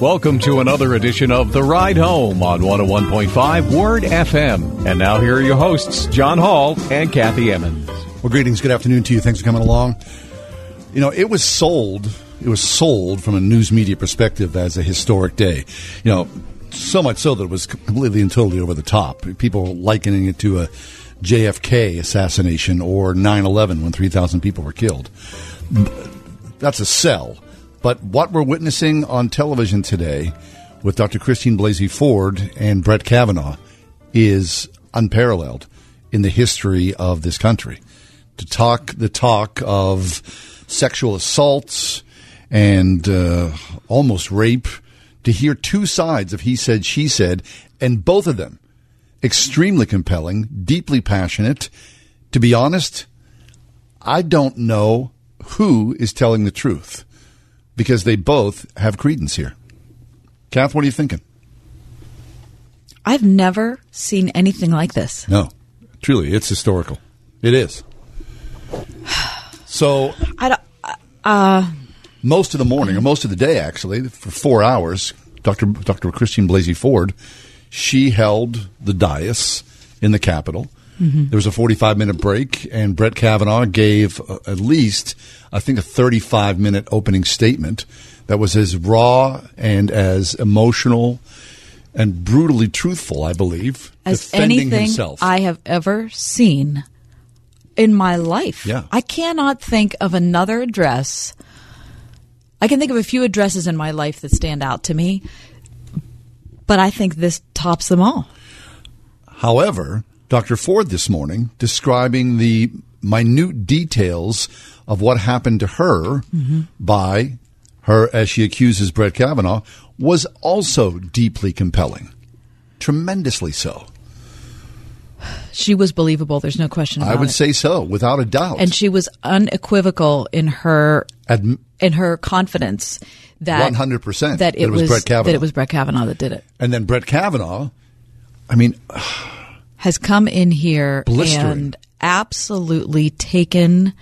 Welcome to another edition of The Ride Home on 101.5 Word FM. And now here are your hosts, John Hall and Kathy Emmons. Well, greetings. Good afternoon to you. Thanks for coming along. You know, it was sold, it was sold from a news media perspective as a historic day. You know, so much so that it was completely and totally over the top. People likening it to a JFK assassination or 9 11 when 3,000 people were killed. That's a sell. But what we're witnessing on television today with Dr. Christine Blasey Ford and Brett Kavanaugh is unparalleled in the history of this country. To talk the talk of sexual assaults and uh, almost rape, to hear two sides of he said, she said, and both of them extremely compelling, deeply passionate. To be honest, I don't know who is telling the truth because they both have credence here. Kath, what are you thinking? I've never seen anything like this. No, truly, it's historical. It is. So, I don't. Uh, most of the morning, or most of the day, actually, for four hours, Dr. Dr. Christine Blasey Ford, she held the dais in the Capitol. Mm-hmm. There was a 45 minute break, and Brett Kavanaugh gave uh, at least, I think, a 35 minute opening statement that was as raw and as emotional and brutally truthful, I believe, as anything himself. I have ever seen in my life. Yeah. I cannot think of another address. I can think of a few addresses in my life that stand out to me, but I think this tops them all. However, Dr. Ford this morning describing the minute details of what happened to her by her, as she accuses Brett Kavanaugh, was also deeply compelling. Tremendously so. She was believable. There's no question about I would it. say so, without a doubt. and she was unequivocal in her Adm- in her confidence that 100% that it, was Brett Kavanaugh. that it was Brett Kavanaugh that did it. and then Brett Kavanaugh, I mean, has come in here Blistering. and absolutely taken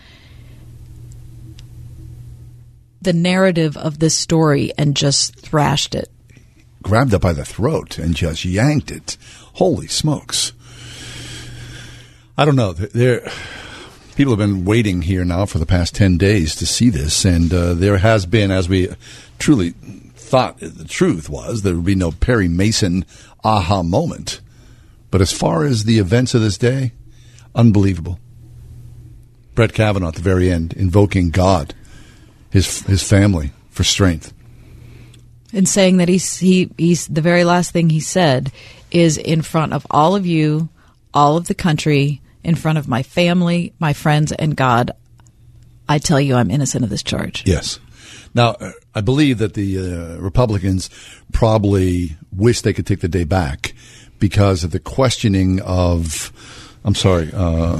the narrative of this story and just thrashed it. grabbed it by the throat and just yanked it. Holy smokes. I don't know. There, people have been waiting here now for the past 10 days to see this, and uh, there has been, as we truly thought the truth was, there would be no Perry Mason aha moment. But as far as the events of this day, unbelievable. Brett Kavanaugh at the very end invoking God, his his family for strength. And saying that he's he he's the very last thing he said is in front of all of you, all of the country, in front of my family, my friends, and God. I tell you, I'm innocent of this charge. Yes. Now, I believe that the uh, Republicans probably wish they could take the day back because of the questioning of. I'm sorry, uh,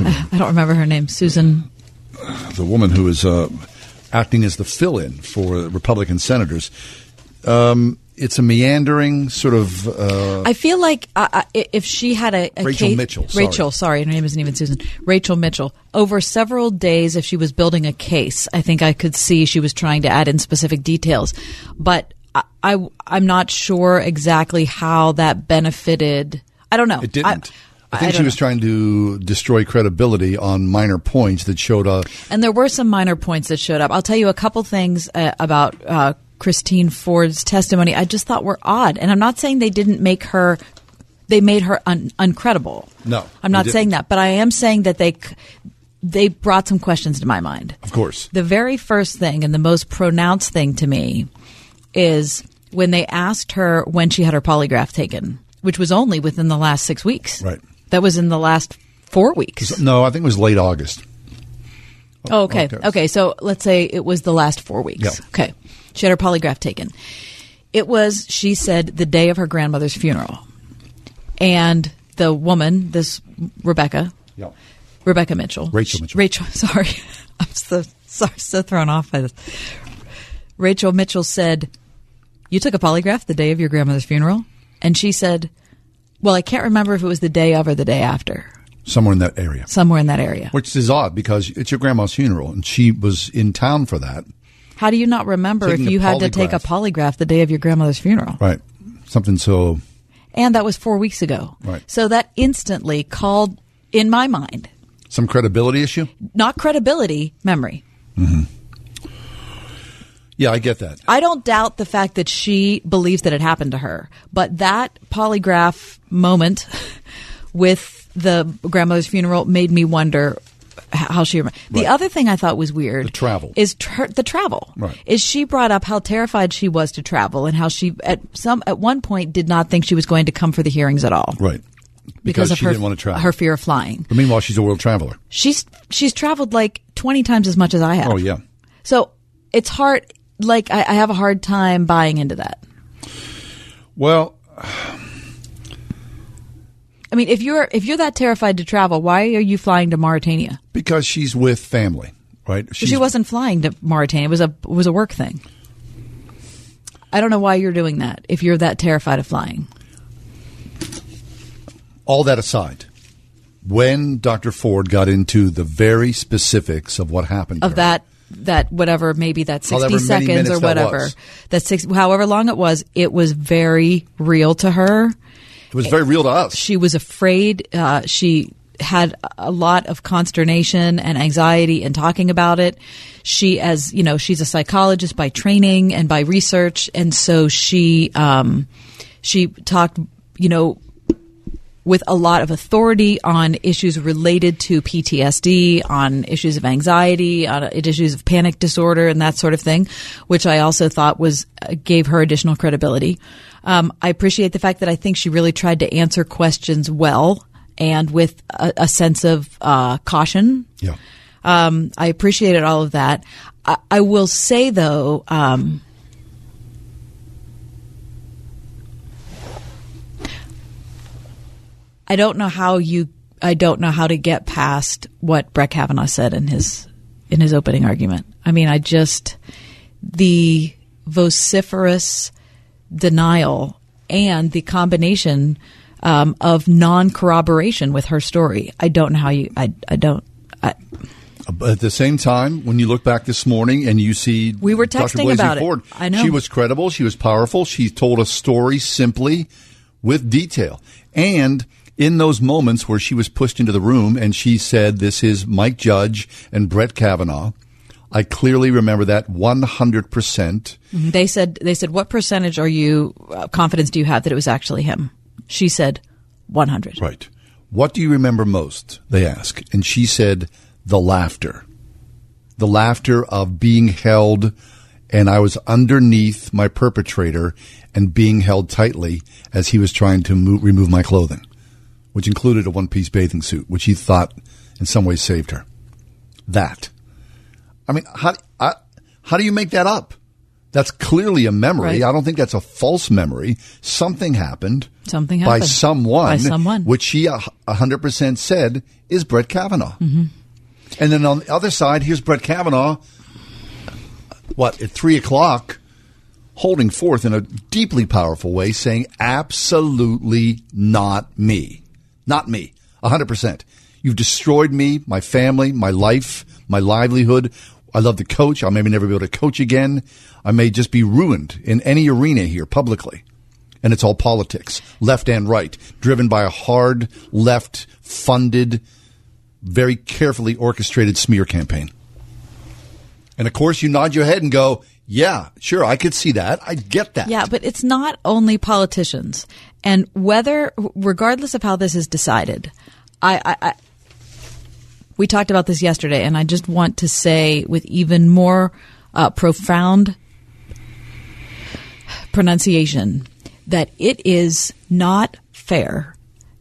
I don't remember her name, Susan. the woman who is uh, acting as the fill-in for Republican senators. Um, it's a meandering sort of. Uh, I feel like uh, uh, if she had a, a Rachel case, Mitchell, sorry. Rachel, sorry, her name isn't even Susan. Rachel Mitchell. Over several days, if she was building a case, I think I could see she was trying to add in specific details, but I, I I'm not sure exactly how that benefited. I don't know. it didn't. I, think she was know. trying to destroy credibility on minor points that showed up. And there were some minor points that showed up. I'll tell you a couple things uh, about uh, Christine Ford's testimony. I just thought were odd, and I'm not saying they didn't make her. They made her un- uncredible. No, I'm not saying that, but I am saying that they they brought some questions to my mind. Of course. The very first thing and the most pronounced thing to me is when they asked her when she had her polygraph taken. which was only within the last six weeks. Right. That was in the last four weeks. No, I think it was late August. Oh, okay. okay. okay. So let's say it was the last four weeks. Yeah. Okay. She had her polygraph taken. It was, she said, the day of her grandmother's funeral. And the woman, this Rebecca, Yeah. Rebecca Mitchell. Rachel Mitchell. Rachel, sorry. I'm so, sorry, so thrown off by this. Rachel Mitchell said, You took a polygraph the day of your grandmother's funeral? And she said, Well, I can't remember if it was the day of or the day after, Somewhere in that area. somewhere in that area. Which is odd because it's your grandma's funeral and she was in town for that. How do you not remember Taking if you had to take a polygraph. polygraph the day of your grandmother's funeral? Right. Something so And that was four weeks ago. Right. So that instantly called, in my mind, some credibility issue? not credibility, memory. Mm-hmm. Yeah, I get that. I don't doubt the fact that she believes that it happened to her, but that polygraph moment with the grandmother's funeral made me wonder how she. Rem- The Right. other thing I thought was weird, The travel. is tr- the travel. Right. Is she brought up how terrified she was to travel and how she at some at one point did not think she was going to come for the hearings at all Right. because, of she her didn't want to travel. her fear of flying. But meanwhile, she's a world traveler. She's she's traveled like twenty times as much as I have. Oh, yeah. So it's hard. Like I, I have a hard time buying into that. Well, I mean, if you're if you're that terrified to travel, why are you flying to Mauritania? because she's with family, right? she wasn't flying to Mauritania. It was a it was a work thing. I don't know why you're doing that if you're that terrified of flying. All that aside, when Dr. Ford got into the very specifics of what happened Of her, that that whatever maybe that 60 However seconds or whatever was. that six however long it was it was very real to her it was very real to us. she was afraid. Uh, she had a lot of consternation and anxiety in talking about it. She, as you know, she's a psychologist by training and by research, and so she um, she talked, you know, with a lot of authority on issues related to PTSD, on issues of anxiety, on issues of panic disorder, and that sort of thing, which I also thought was uh, gave her additional credibility. Um, I appreciate the fact that I think she really tried to answer questions well and with a, a sense of uh, caution. yeah. Um, I appreciated all of that. I, I will say though, um, I don't know how you. I don't know how to get past what Brett Kavanaugh said in his in his opening argument. I mean, I just the vociferous denial and the combination um, of non corroboration with her story. I don't know how you. I. I don't. I, But at the same time, when you look back this morning and you see We were Dr. texting Blasey about it. I know. she was credible, she was powerful, she told a story simply with detail. And in those moments where she was pushed into the room and she said, "This is Mike Judge and Brett Kavanaugh," I clearly remember that one hundred percent. They said they said what percentage are you uh, confidence do you have that it was actually him? She said 100. Right. What do you remember most? They ask, and she said, "The laughter, the laughter of being held." And I was underneath my perpetrator and being held tightly as he was trying to mo- remove my clothing, which included a one piece bathing suit, which he thought in some ways saved her. That. I mean, how, I, how do you make that up? That's clearly a memory. Right. I don't think that's a false memory. Something happened. Something by happened. someone. By someone. Which she a a hundred percent said is Brett Kavanaugh. Mm-hmm. And then on the other side, here's Brett Kavanaugh. What at three o'clock, holding forth in a deeply powerful way, saying, "Absolutely not me, not me, a hundred percent. You've destroyed me, my family, my life, my livelihood. I love to coach. I'll maybe never be able to coach again. I may just be ruined in any arena here publicly." and it's all politics, left and right, driven by a hard left funded, very carefully orchestrated smear campaign. And of course, you nod your head and go, yeah, sure, I could see that. I get that. Yeah, but it's not only politicians. And whether, regardless of how this is decided, I, I, I we talked about this yesterday, and I just want to say with even more uh, profound pronunciation that it is not fair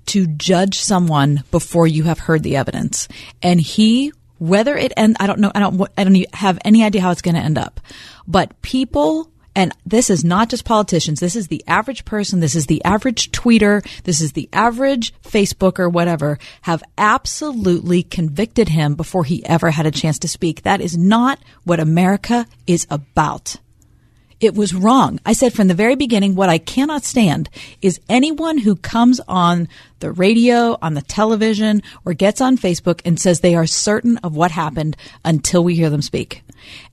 to judge someone before you have heard the evidence. And he, whether it end, I don't know, I don't, I don't have any idea how it's going to end up, but people and this is not just politicians. This is the average person. This is the average tweeter. This is the average Facebooker, whatever, have absolutely convicted him before he ever had a chance to speak. That is not what America is about. It was wrong. I said from the very beginning, what I cannot stand is anyone who comes on the radio, on the television, or gets on Facebook and says they are certain of what happened until we hear them speak.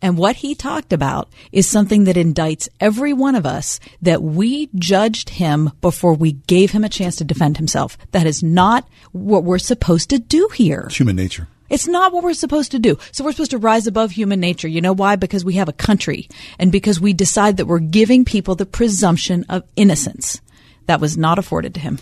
And what he talked about is something that indicts every one of us that we judged him before we gave him a chance to defend himself. That is not what we're supposed to do here. It's human nature. It's not what we're supposed to do. So we're supposed to rise above human nature. You know why? Because we have a country and because we decide that we're giving people the presumption of innocence. That was not afforded to him.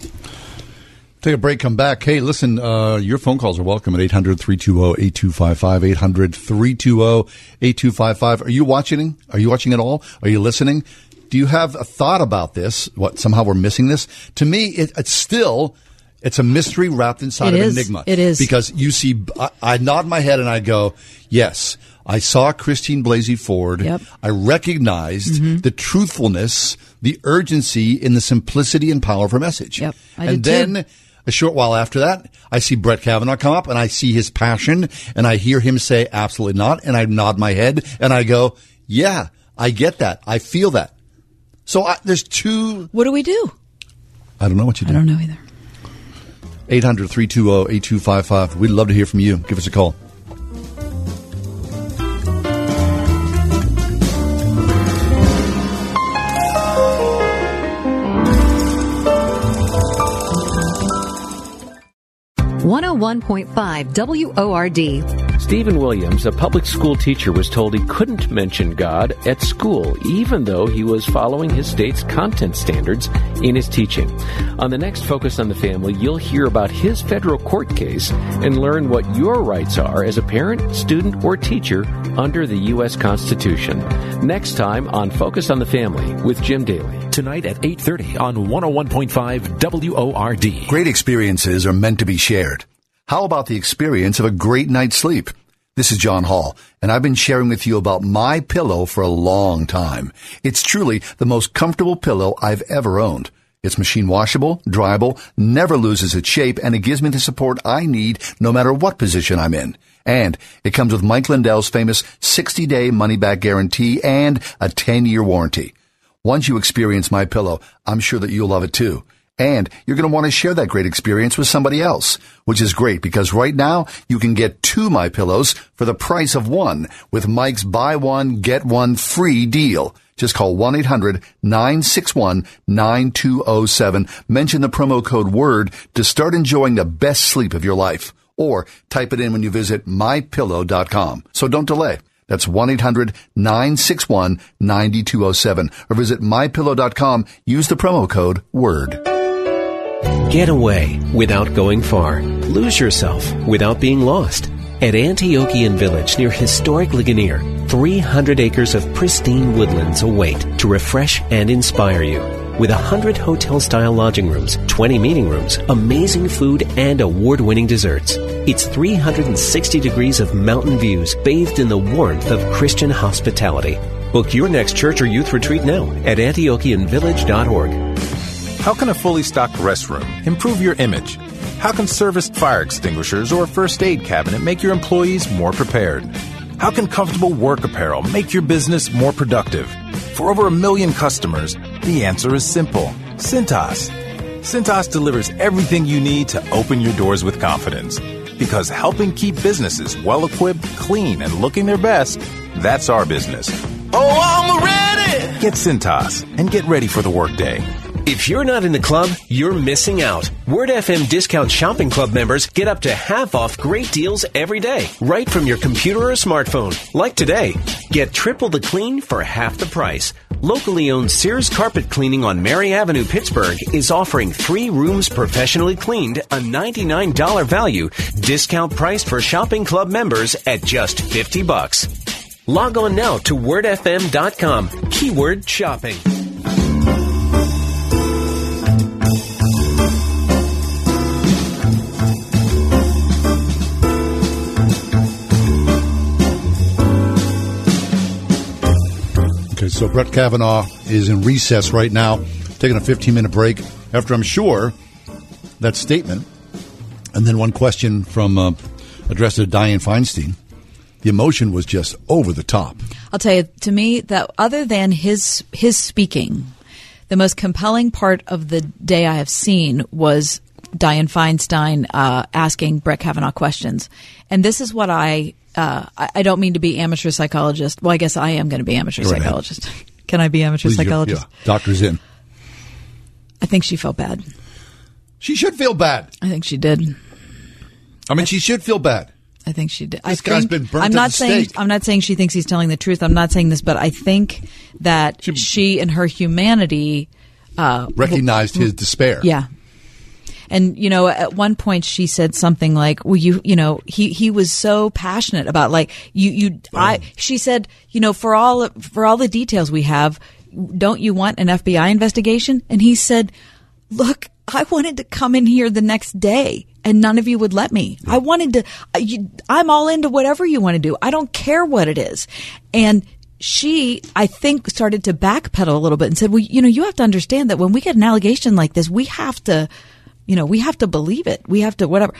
Take a break, come back. Hey, listen, uh, your phone calls are welcome at 800 320 8255. 800 320 8255. Are you watching? Are you watching at all? Are you listening? Do you have a thought about this? What, somehow we're missing this? To me, it, it's still it's a mystery wrapped inside It of is. enigma. It is. because you see. I, I nod my head and I go, "Yes, I saw Christine Blasey Ford. Yep. I recognized the truthfulness, the urgency, in the simplicity and power of her message. Yep, I and did too. Then." A short while after that, I see Brett Kavanaugh come up and I see his passion and I hear him say absolutely not and I nod my head and I go, yeah, I get that. I feel that. So I, there's two, What do we do? I don't know what you do. I do. don't know either. 800 320 8255. We'd love to hear from you. Give us a call. One hundred oh one point five WORD. Stephen Williams, a public school teacher, was told he couldn't mention God at school, even though he was following his state's content standards in his teaching. On the next Focus on the Family, you'll hear about his federal court case and learn what your rights are as a parent, student, or teacher under the U.S. Constitution. Next time on Focus on the Family with Jim Daly. Tonight at 8.30 on 101.5 WORD. Great experiences are meant to be shared. How about the experience of a great night's sleep? This is John Hall, and I've been sharing with you about my pillow for a long time. It's truly the most comfortable pillow I've ever owned. It's machine washable, dryable, never loses its shape, and it gives me the support I need no matter what position I'm in. And it comes with Mike Lindell's famous 60 day money back guarantee and a 10 year warranty. Once you experience my pillow, I'm sure that you'll love it too. And you're going to want to share that great experience with somebody else, which is great because right now you can get two My Pillows for the price of one with Mike's buy one, get one free deal. Just call 1-800-961-9207. Mention the promo code WORD to start enjoying the best sleep of your life. Or type it in when you visit mypillow.com. So don't delay. That's 1-800-961-9207 or visit mypillow.com. Use the promo code WORD. Get away without going far. Lose yourself without being lost. At Antiochian Village near historic Ligonier, 300 acres of pristine woodlands await to refresh and inspire you. With 100 hotel style lodging rooms, 20 meeting rooms, amazing food, and award winning desserts. It's 360 degrees of mountain views bathed in the warmth of Christian hospitality. Book your next church or youth retreat now at AntiochianVillage.org. How can a fully stocked restroom improve your image? How can serviced fire extinguishers or a first aid cabinet make your employees more prepared? How can comfortable work apparel make your business more productive? For over a million customers, the answer is simple Cintas. Cintas delivers everything you need to open your doors with confidence. Because helping keep businesses well equipped, clean, and looking their best, that's our business. Oh, I'm ready! Get Cintas and get ready for the workday. If you're not in the club, you're missing out. Word FM Discount Shopping Club members get up to half off great deals every day, right from your computer or smartphone. Like today, get triple the clean for half the price. Locally owned Sears Carpet Cleaning on Mary Avenue, Pittsburgh is offering three rooms professionally cleaned, a $99 value, discount priced for shopping club members at just 50 bucks. Log on now to wordfm.com, keyword shopping. So Brett Kavanaugh is in recess right now, taking a 15 minute break after I'm sure that statement. And then one question from uh, addressed to Dianne Feinstein. The emotion was just over the top. I'll tell you, to me, that other than his his speaking, the most compelling part of the day I have seen was Dianne Feinstein uh, asking Brett Kavanaugh questions, and this is what I uh, I, I don't mean to be amateur psychologist. Well, I guess I am going to be amateur Go psychologist. Can I be amateur Please, psychologist? yeah, doctor's in. I think she felt bad. She should feel bad. I think she did. I mean, she should feel bad. I think she did. This I guy's been burnt I'm not saying stake. I'm not saying she thinks he's telling the truth. I'm not saying this, but I think that she, and her humanity uh, Recognized his despair. Yeah. And you know, at one point she said something like, "Well, you, you know, he he was so passionate about like you, you, I." She said, "You know, for all for all the details we have, don't you want an FBI investigation?" And he said, "Look, I wanted to come in here the next day." And none of you would let me. I wanted to. You- I'm all into whatever you want to do. I don't care what it is. And she, I think, started to backpedal a little bit and said, "Well, you know, you have to understand that when we get an allegation like this, we have to, you know, we have to believe it. We have to whatever."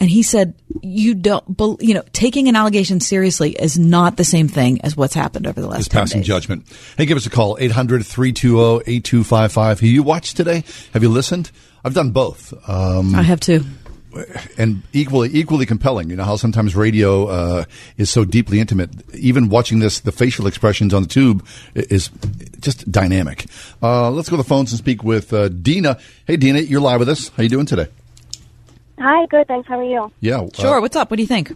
And he said, "You don't, bel you know, taking an allegation seriously is not the same thing as what's happened over the last Just 10 passing days." judgment. Hey, give us a call, 800 320 8255. Have you watched today? Have you listened? I've done both. Um, I have too. And equally equally compelling. You know how sometimes radio uh, is so deeply intimate. Even watching this, the facial expressions on the tube is just dynamic. Uh, let's go to the phones and speak with uh, Dina. Hey, Dina, you're live with us. How you doing today? Hi, good. Thanks. How are you? Yeah, uh, Sure. What's up? What do you think?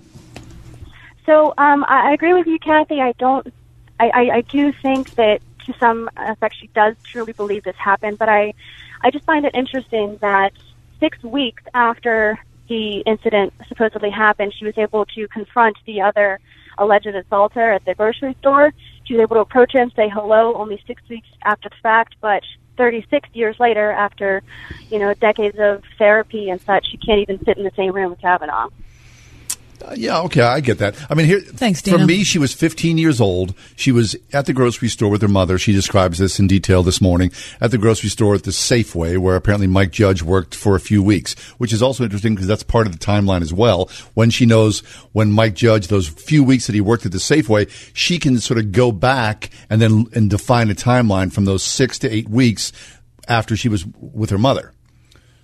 So um, I, I agree with you, Kathy. I don't. I, I, I do think that to some effect she does truly believe this happened, but I, I just find it interesting that six weeks after the incident supposedly happened, she was able to confront the other alleged assaulter at the grocery store. She was able to approach him, say hello, only six weeks after the fact, but 36 years later, after you know decades of therapy and such, she can't even sit in the same room with Kavanaugh. Yeah, okay, I get that. I mean, here, Thanks, for me, she was 15 years old. She was at the grocery store with her mother. She describes this in detail this morning at the grocery store at the Safeway, where apparently Mike Judge worked for a few weeks, which is also interesting because that's part of the timeline as well. When she knows when Mike Judge, those few weeks that he worked at the Safeway, she can sort of go back and then and define a timeline from those six to eight weeks after she was with her mother.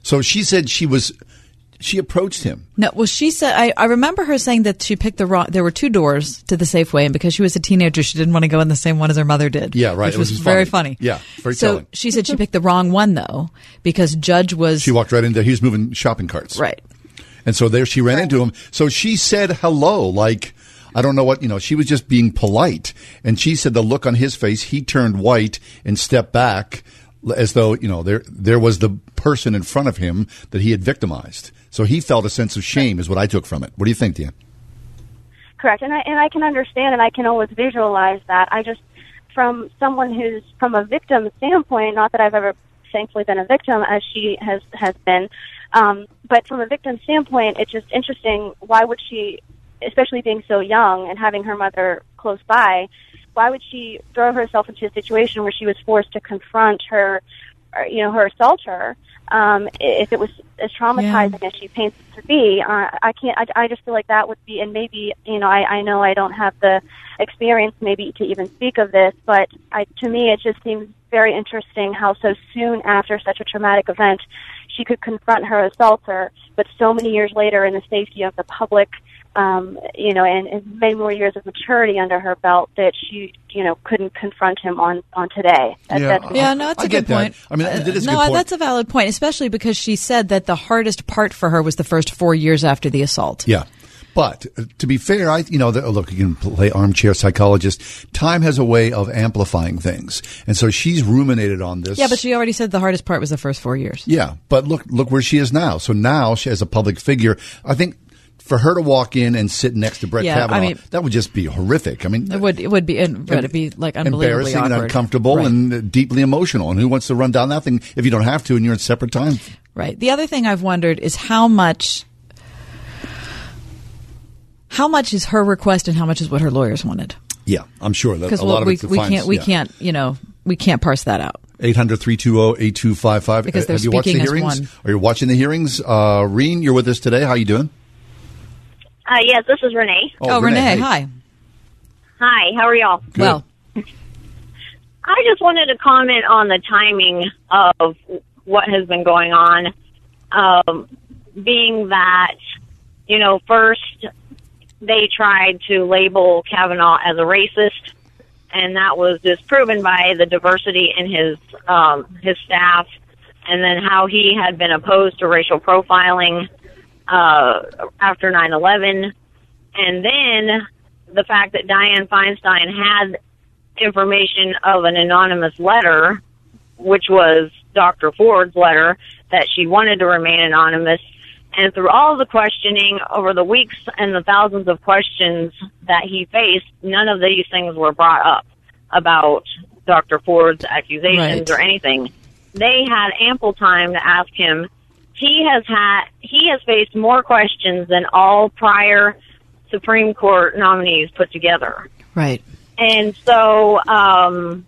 So she said she was, she approached him. No, well, she said, I, I remember her saying that she picked the wrong, there were two doors to the Safeway, and because she was a teenager, she didn't want to go in the same one as her mother did. Yeah, right. Which It was, was very funny. funny. Yeah, very So telling. she said she picked the wrong one, though, because Judge was. She walked right into. He was moving shopping carts. Right. And so there she ran into him. So she said hello, like I don't know what you know. She was just being polite, and she said the look on his face. He turned white and stepped back, as though you know there there was the person in front of him that he had victimized. So he felt a sense of shame, is what I took from it. What do you think, Dan? Correct, and I and I can understand, and I can always visualize that. I just, from someone who's from a victim standpoint, not that I've ever thankfully been a victim as she has has been, um, but from a victim standpoint, it's just interesting. Why would she, especially being so young and having her mother close by, why would she throw herself into a situation where she was forced to confront her, you know, her assaulter? Um, if it was as traumatizing as she paints it to be, uh, I can't. I, I just feel like that would be, and maybe you know, I, I know I don't have the experience maybe to even speak of this, but I, to me, it just seems very interesting how so soon after such a traumatic event, she could confront her assaulter, but so many years later, in the safety of the public, um, you know, and, and many more years of maturity under her belt, that she, you know, couldn't confront him on on today. That, Yeah. that's Yeah, no, that's I a get good that. point. I mean, that is a no, good point. that's a valid point, especially because she said that the hardest part for her was the first four years after the assault. Yeah. But uh, to be fair, I you know the, look you can play armchair psychologist. Time has a way of amplifying things, and so she's ruminated on this. Yeah, but she already said the hardest part was the first four years. Yeah, but look, look where she is now. So now, she, as a public figure, I think for her to walk in and sit next to Brett Yeah, I Kavanaugh, mean- that would just be horrific. I mean, It would it would be it would be like unbelievably embarrassing awkward. and uncomfortable Right. and uh, deeply emotional. And who wants to run down that thing if you don't have to and you're in separate time? Right. The other thing I've wondered is how much how much is her request and how much is what her lawyers wanted. Yeah, I'm sure that a lot of we, we can't we yeah. can't you know we can't parse that out. 800 320 8255. Because they're Have you watched the speaking hearings? one. Are you watching the hearings? Uh, Reen, you're with us today. How are you doing? Uh, yes, this is Renee. Oh, Oh, Renee, Renee, hi. Hi, how are y'all? Well, I just wanted to comment on the timing of what has been going on. Um, being that, you know, first they tried to label Kavanaugh as a racist, and that was disproven by the diversity in his um, his staff, and then how he had been opposed to racial profiling uh, after 9/11, and then the fact that Dianne Feinstein had information of an anonymous letter, which was Dr. Ford's letter, that she wanted to remain anonymous. And through all the questioning over the weeks and the thousands of questions that he faced, none of these things were brought up about Dr. Ford's accusations Right. or anything. They had ample time to ask him. He has had he has faced more questions than all prior Supreme Court nominees put together. right. And so, um,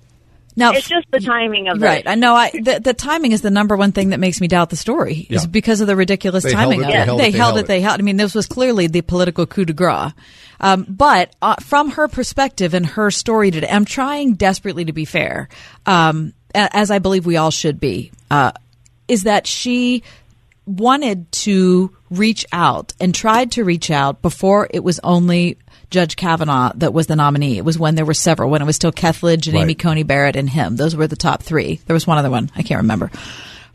Now, it's just the timing of that. Right. it. I know. I the, the timing is the number one thing that makes me doubt the story. Is because of the ridiculous They held timing it, of they it. held they it, they held held it. it. They held. I mean, this was clearly the political coup de grace. Um, but uh, from her perspective and her story today, I'm trying desperately to be fair, um, as I believe we all should be. Uh, is that she wanted to reach out and tried to reach out before it was only Judge Kavanaugh that was the nominee. It was when there were several, when it was still Kethledge and Right. Amy Coney Barrett and him. Those were the top three. There was one other one. I can't remember.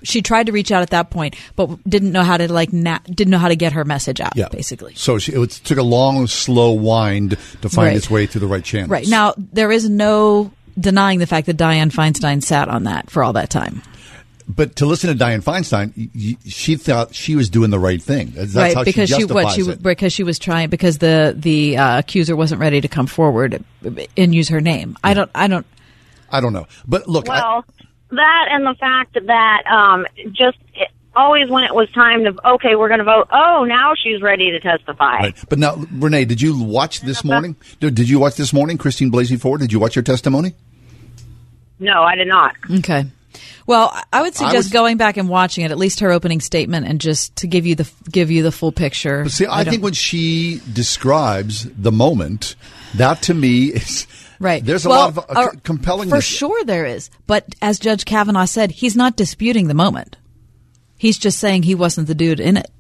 She tried to reach out at that point, but didn't know how to like na- didn't know how to get her message out. Yeah. basically. So she, it took a long, slow wind to find Right. its way through the right channels. Right now, there is no denying the fact that Dianne Feinstein sat on that for all that time. But to listen to Dianne Feinstein, y- y- she thought she was doing the right thing. That's, that's right, how because she she what she it. because she was trying because the the uh, accuser wasn't ready to come forward and use her name. I don't. I don't. I don't know. But look, I, Well, that and the fact that um, just it, always when it was time to okay, we're going to vote. Oh, now she's ready to testify. right. But now, Renee, did you watch this morning? Did, did you watch this morning, Christine Blasey Ford? Did you watch her testimony? No, I did not. Okay. Well, I- I would I suggest going back and watching it, at least her opening statement, and just to give you the give you the full picture. See, I, don't- think when she describes the moment, that to me is Right. There's a Well, lot of uh, uh, compelling. For sure there is. But as Judge Kavanaugh said, he's not disputing the moment. He's just saying he wasn't the dude in it.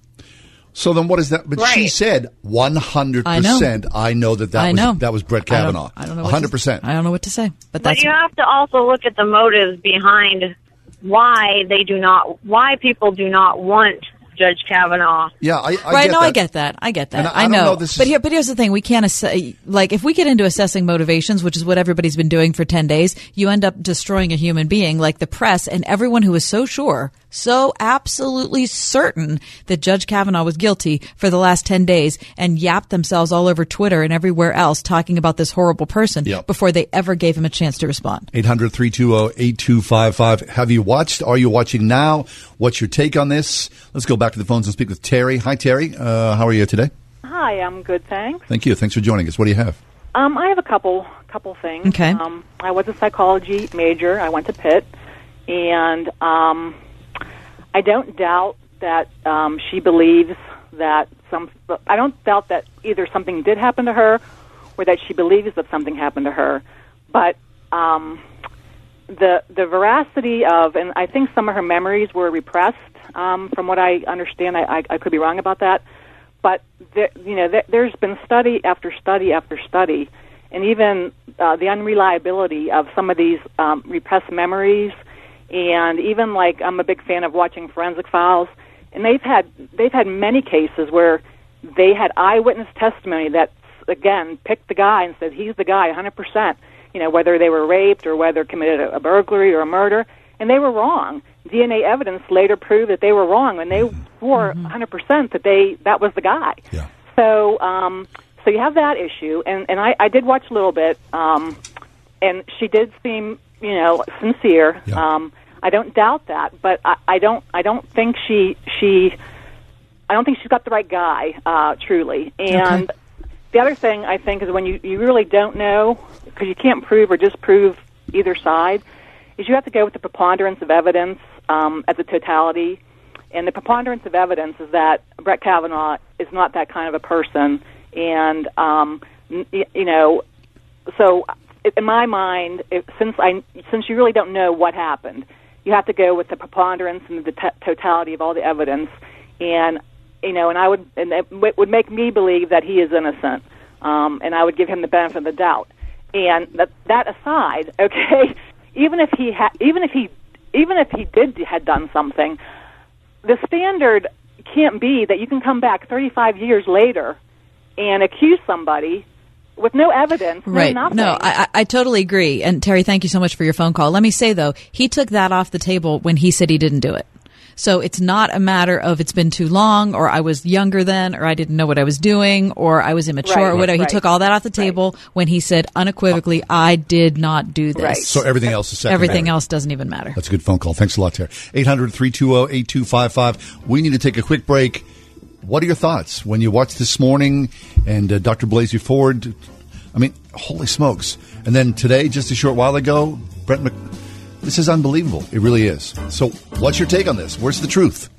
So then, what is that? But she said 100. I know. percent I know that that I was know. that was Brett I don't- Kavanaugh. I don't know 100. percent I don't know what to say. But But that's you have to also look at the motives behind why they do not, why people do not want Judge Kavanaugh. Yeah, I, I right. get no, that. I get that. I get that. I- I, I know. know, this but is- here, but here's the thing: we can't ass- like if we get into assessing motivations, which is what everybody's been doing for ten days. You end up destroying a human being, like the press and everyone who is so sure, so absolutely certain that Judge Kavanaugh was guilty for the last ten days, and yapped themselves all over Twitter and everywhere else talking about this horrible person Yep. before they ever gave him a chance to respond. 800 320 8255. Have you watched? Are you watching now? What's your take on this? Let's go back to the phones and speak with Terry. Hi, Terry. Uh, how are you today? Hi, I'm good, thanks. Thank you. Thanks for joining us. What do you have? Um, I have a couple couple things. Okay. Um, I was a psychology major. I went to Pitt, and um, I don't doubt that um, she believes that some. I don't doubt that either something did happen to her, or that she believes that something happened to her. But um, the the veracity of, and I think some of her memories were repressed. Um, from what I understand, I, I, I could be wrong about that. But there, you know, there, there's been study after study after study, and even uh, the unreliability of some of these um, repressed memories, and even like I'm a big fan of watching forensic files, and they've had they've had many cases where they had eyewitness testimony that again picked the guy and said he's the guy 100%. You know, whether they were raped or whether committed a, a burglary or a murder, and they were wrong. DNA evidence later proved that they were wrong, and they swore 100% that they that was the guy. Yeah. So, um, so you have that issue, and and I, I did watch a little bit, um, and she did seem, you know, sincere. Um, I don't doubt that, but I, I don't I don't think she she I don't think she's got the right guy, uh, truly. And the other thing I think is when you you really don't know because you can't prove or disprove either side, is you have to go with the preponderance of evidence um, as a totality. And the preponderance of evidence is that Brett Kavanaugh is not that kind of a person. And, um, you know, so in my mind, if, since I since you really don't know what happened, you have to go with the preponderance and the t- totality of all the evidence. And you know, and I would and it would make me believe that he is innocent, um, and I would give him the benefit of the doubt. And that that aside, okay, even if he had, even if he, even if he did had done something, the standard can't be that you can come back 35 years later and accuse somebody with no evidence, right? No, no, I, I totally agree. And Terry, thank you so much for your phone call. Let me say though, he took that off the table when he said he didn't do it. So it's not a matter of it's been too long or I was younger then or I didn't know what I was doing or I was immature Right, or whatever. right. He took all that off the table when he said unequivocally, I did not do this. So everything else is secondary. Everything else doesn't even matter. That's a good phone call. Thanks a lot, Terry. 800 320 8255. We need to take a quick break. What are your thoughts when you watch this morning and uh, Dr. Blasey Ford? I mean, holy smokes. And then today, just a short while ago, Brett Mc. This is unbelievable. It really is. So, what's your take on this? Where's the truth?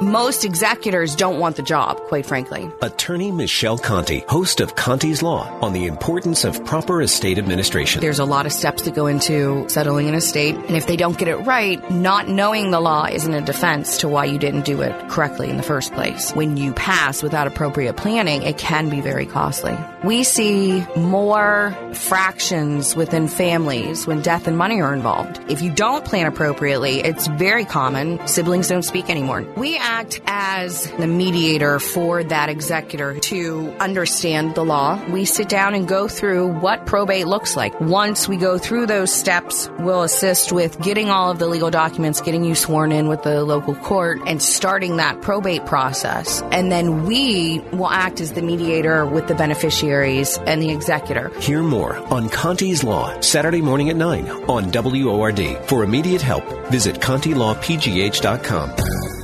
Most executors don't want the job, quite frankly. Attorney Michelle Conti, host of Conti's Law, on the importance of proper estate administration. There's a lot of steps that go into settling an estate, and if they don't get it right, not knowing the law isn't a defense to why you didn't do it correctly in the first place. When you pass without appropriate planning, it can be very costly. We see more fractions within families when death and money are involved. If you don't plan appropriately, it's very common siblings don't speak anymore. We act as the mediator for that executor to understand the law. We sit down and go through what probate looks like. Once we go through those steps, we'll assist with getting all of the legal documents, getting you sworn in with the local court, and starting that probate process. And then we will act as the mediator with the beneficiaries and the executor. Hear more on Conti's Law, Saturday morning at 9 on WORD. For immediate help, visit ContiLawPGH.com.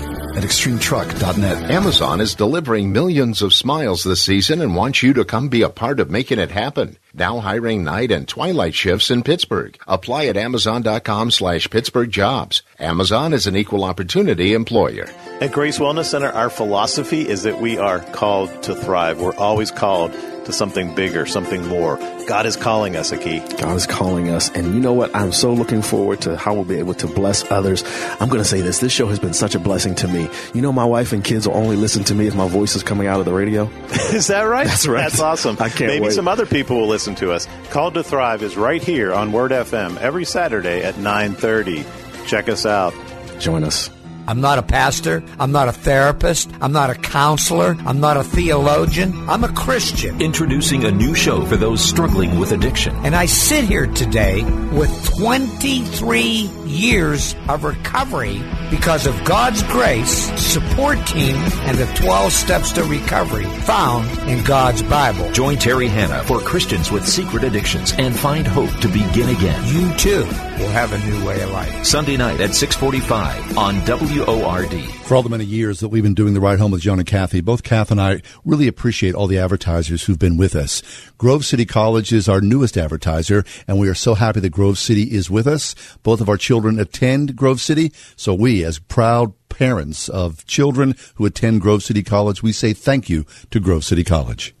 At extremetruck.net. Amazon is delivering millions of smiles this season and wants you to come be a part of making it happen. Now hiring night and twilight shifts in Pittsburgh. Apply at amazon.com slash Pittsburgh jobs. Amazon is an equal opportunity employer. At Grace Wellness Center, our philosophy is that we are called to thrive. We're always called to something bigger, something more. God is calling us, Aki. God is calling us. And you know what? I'm so looking forward to how we'll be able to bless others. I'm going to say this. This show has been such a blessing to me. You know, my wife and kids will only listen to me if my voice is coming out of the radio. Is that right? That's right. That's awesome. I can't Maybe wait. some other people will listen to us. Called to Thrive is right here on Word FM every Saturday at 9:30. Check us out. Join us. I'm not a pastor. I'm not a therapist. I'm not a counselor. I'm not a theologian. I'm a Christian. Introducing a new show for those struggling with addiction. And I sit here today with 23 years of recovery because of God's grace, support team, and the 12 steps to recovery found in God's Bible. Join Terry Hanna for Christians with secret addictions and find hope to begin again. You too will have a new way of life. Sunday night at 645 on WORD. For all the many years that we've been doing the ride home with John and Kathy, both Kath and I really appreciate all the advertisers who've been with us. Grove City College is our newest advertiser, and we are so happy that Grove City is with us. Both of our children attend Grove City, so we, as proud parents of children who attend Grove City College, we say thank you to Grove City College.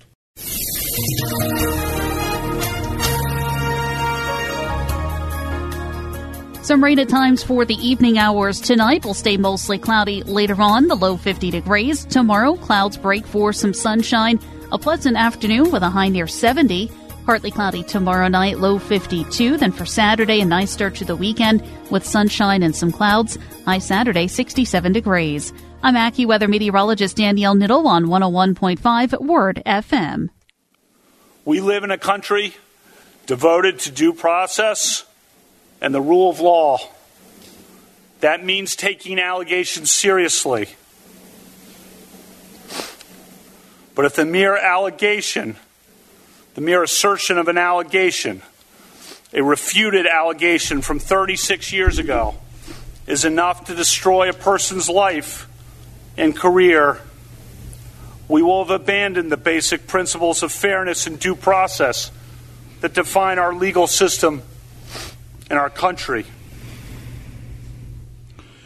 Some rain at times for the evening hours tonight will stay mostly cloudy later on, the low 50 degrees. Tomorrow, clouds break for some sunshine. A pleasant afternoon with a high near 70. Partly cloudy tomorrow night, low 52. Then for Saturday, a nice start to the weekend with sunshine and some clouds. High Saturday, 67 degrees. I'm AccuWeather meteorologist Danielle Niddle on 101.5 Word FM. We live in a country devoted to due process and the rule of law. That means taking allegations seriously. But if the mere allegation, the mere assertion of an allegation, a refuted allegation from 36 years ago, is enough to destroy a person's life and career, we will have abandoned the basic principles of fairness and due process that define our legal system and our country.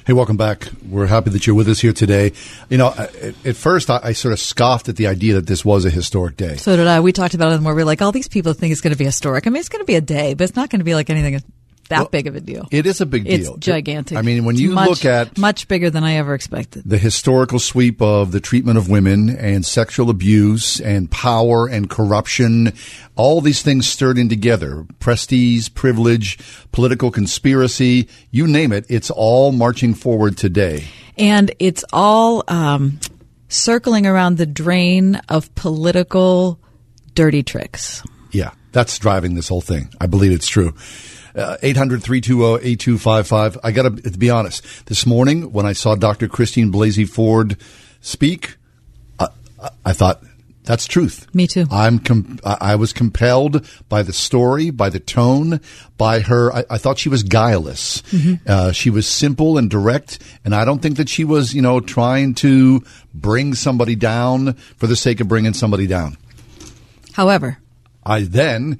Hey, welcome back. We're happy that you're with us here today. You know, at, at first I, I, sort of scoffed at the idea that this was a historic day. So did I. We talked about it more. We are like, all these people think it's going to be historic. I mean, it's going to be a day, but it's not going to be like anything that well, big of a deal. It is a big deal. it's gigantic. I mean, when it's you much, look at much bigger than I ever expected, the historical sweep of the treatment of women and sexual abuse and power and corruption, all these things stirred in together, prestige, privilege, political conspiracy, you name it, it's all marching forward today. And it's all um, circling around the drain of political dirty tricks. Yeah, that's driving this whole thing. I believe it's true. Uh, 800 320 8255. I got to be honest. This morning, when I saw Dr. Christine Blasey Ford speak, I, I thought, that's truth. Me too. I'm com- I was compelled by the story, by the tone, by her. I, I thought she was guileless. Mm-hmm. Uh, she was simple and direct, and I don't think that she was, you know, trying to bring somebody down for the sake of bringing somebody down. However, I then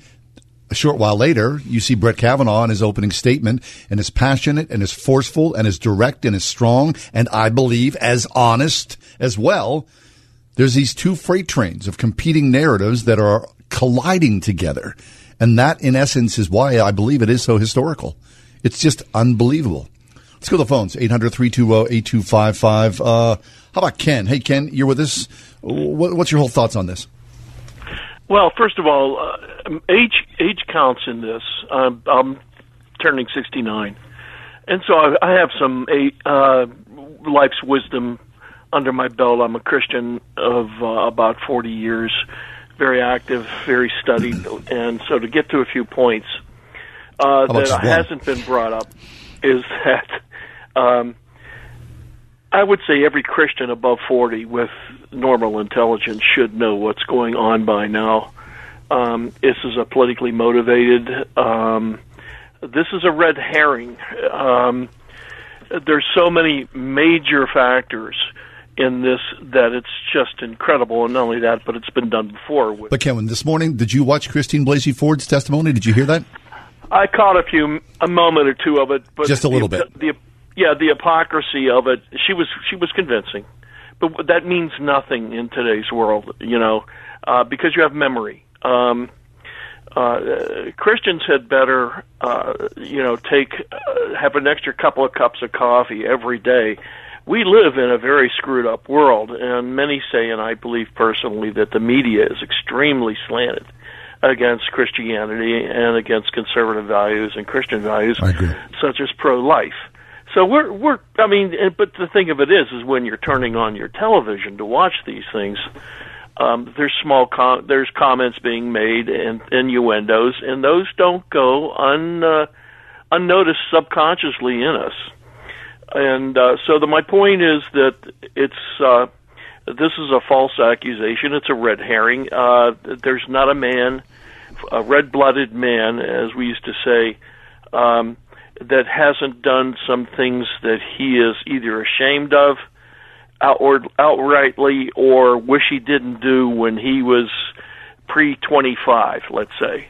a short while later, you see Brett Kavanaugh in his opening statement and is passionate and is forceful and is direct and is strong and I believe as honest as well. There's these two freight trains of competing narratives that are colliding together. And that in essence is why I believe it is so historical. It's just unbelievable. Let's go to the phones. 800-320-8255. Uh, how about Ken? Hey, Ken, you're with us. What's your whole thoughts on this? Well, first of all, uh, age age counts in this. I'm, I'm turning 69, and so I, I have some uh, life's wisdom under my belt. I'm a Christian of uh, about 40 years, very active, very studied, and so to get to a few points uh, that hasn't been brought up is that. Um, I would say every Christian above 40 with normal intelligence should know what's going on by now. Um, this is a politically motivated. Um, this is a red herring. Um, there's so many major factors in this that it's just incredible. And not only that, but it's been done before. With but Kevin, this morning, did you watch Christine Blasey Ford's testimony? Did you hear that? I caught a few, a moment or two of it, but just a little the, bit. The, yeah, the hypocrisy of it. She was she was convincing, but that means nothing in today's world, you know, uh, because you have memory. Um, uh, Christians had better, uh, you know, take uh, have an extra couple of cups of coffee every day. We live in a very screwed up world, and many say, and I believe personally, that the media is extremely slanted against Christianity and against conservative values and Christian values, such as pro life. So we're we're I mean, but the thing of it is, is when you're turning on your television to watch these things, um, there's small com- there's comments being made and innuendos, and those don't go un uh, unnoticed subconsciously in us. And uh, so the, my point is that it's uh, this is a false accusation. It's a red herring. Uh, there's not a man, a red-blooded man, as we used to say. Um, that hasn't done some things that he is either ashamed of outward outrightly or wish he didn't do when he was pre 25 let's say.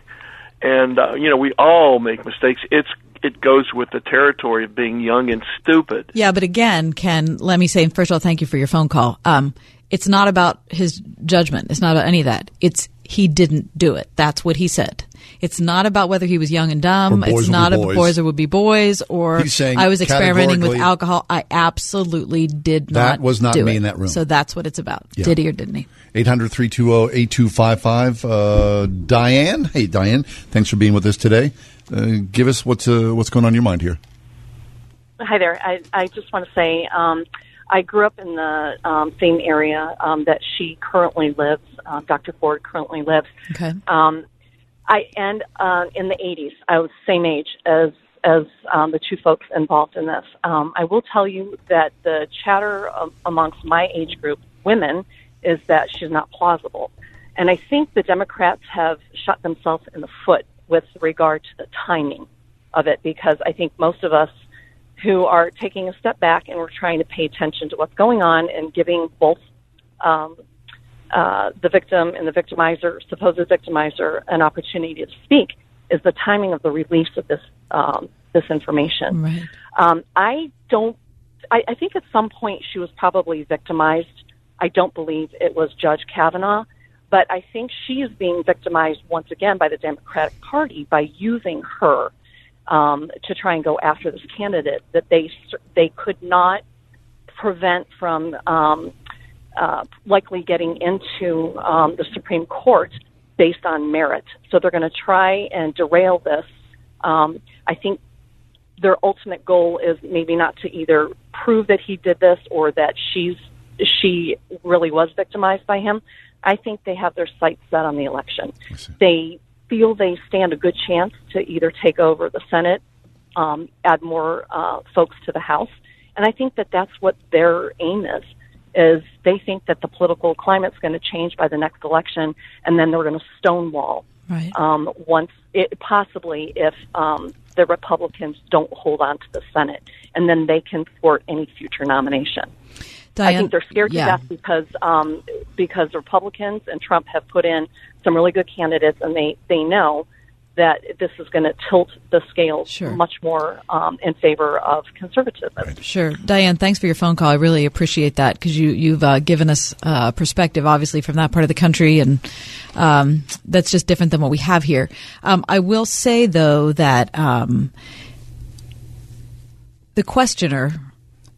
And uh, you know we all make mistakes. It's it goes with the territory of being young and stupid. Yeah but again ken let me say first of all thank you for your phone call. Um, it's not about his judgment. It's not about any of that. It's he didn't do it that's what he said it's not about whether he was young and dumb. It's not about boys. boys or would be boys or I was experimenting with alcohol. I absolutely did not. That was not me it. in that room. So that's what it's about. Yeah. Did he or didn't he? 800 320 8255. Uh, Diane. Hey, Diane. Thanks for being with us today. Uh, give us what's, uh, what's going on in your mind here. Hi there. I, I just want to say um, I grew up in the um, same area um, that she currently lives. Uh, Dr. Ford currently lives. Okay. Um, I and uh, in the 80s, I was same age as as um, the two folks involved in this. Um, I will tell you that the chatter um, amongst my age group, women, is that she's not plausible. And I think the Democrats have shot themselves in the foot with regard to the timing of it because I think most of us who are taking a step back and we're trying to pay attention to what's going on and giving both um, uh, the victim and the victimizer, supposed victimizer, an opportunity to speak is the timing of the release of this um, this information. Right. Um, I don't. I, I think at some point she was probably victimized. I don't believe it was Judge Kavanaugh, but I think she is being victimized once again by the Democratic Party by using her um, to try and go after this candidate that they they could not prevent from um, uh, likely getting into um, the Supreme Court based on merit. So they're going to try and derail this. Um, I think their ultimate goal is maybe not to either prove that he did this or that she's she really was victimized by him. I think they have their sights set on the election. They feel they stand a good chance to either take over the Senate, um, add more uh, folks to the House, and I think that that's what their aim is. Is they think that the political climate's going to change by the next election, and then they're going to stonewall Right. um, once it possibly if um, the Republicans don't hold on to the Senate, and then they can thwart any future nomination. I think they're scared yeah. to death because um, because the Republicans and Trump have put in some really good candidates, and they they know that this is going to tilt the scales much more um, in favor of conservatism. Sure, Diane. Thanks for your phone call. I really appreciate that because you you've uh, given us uh, perspective, obviously from that part of the country, and um, that's just different than what we have here. Um, I will say though that um, the questioner.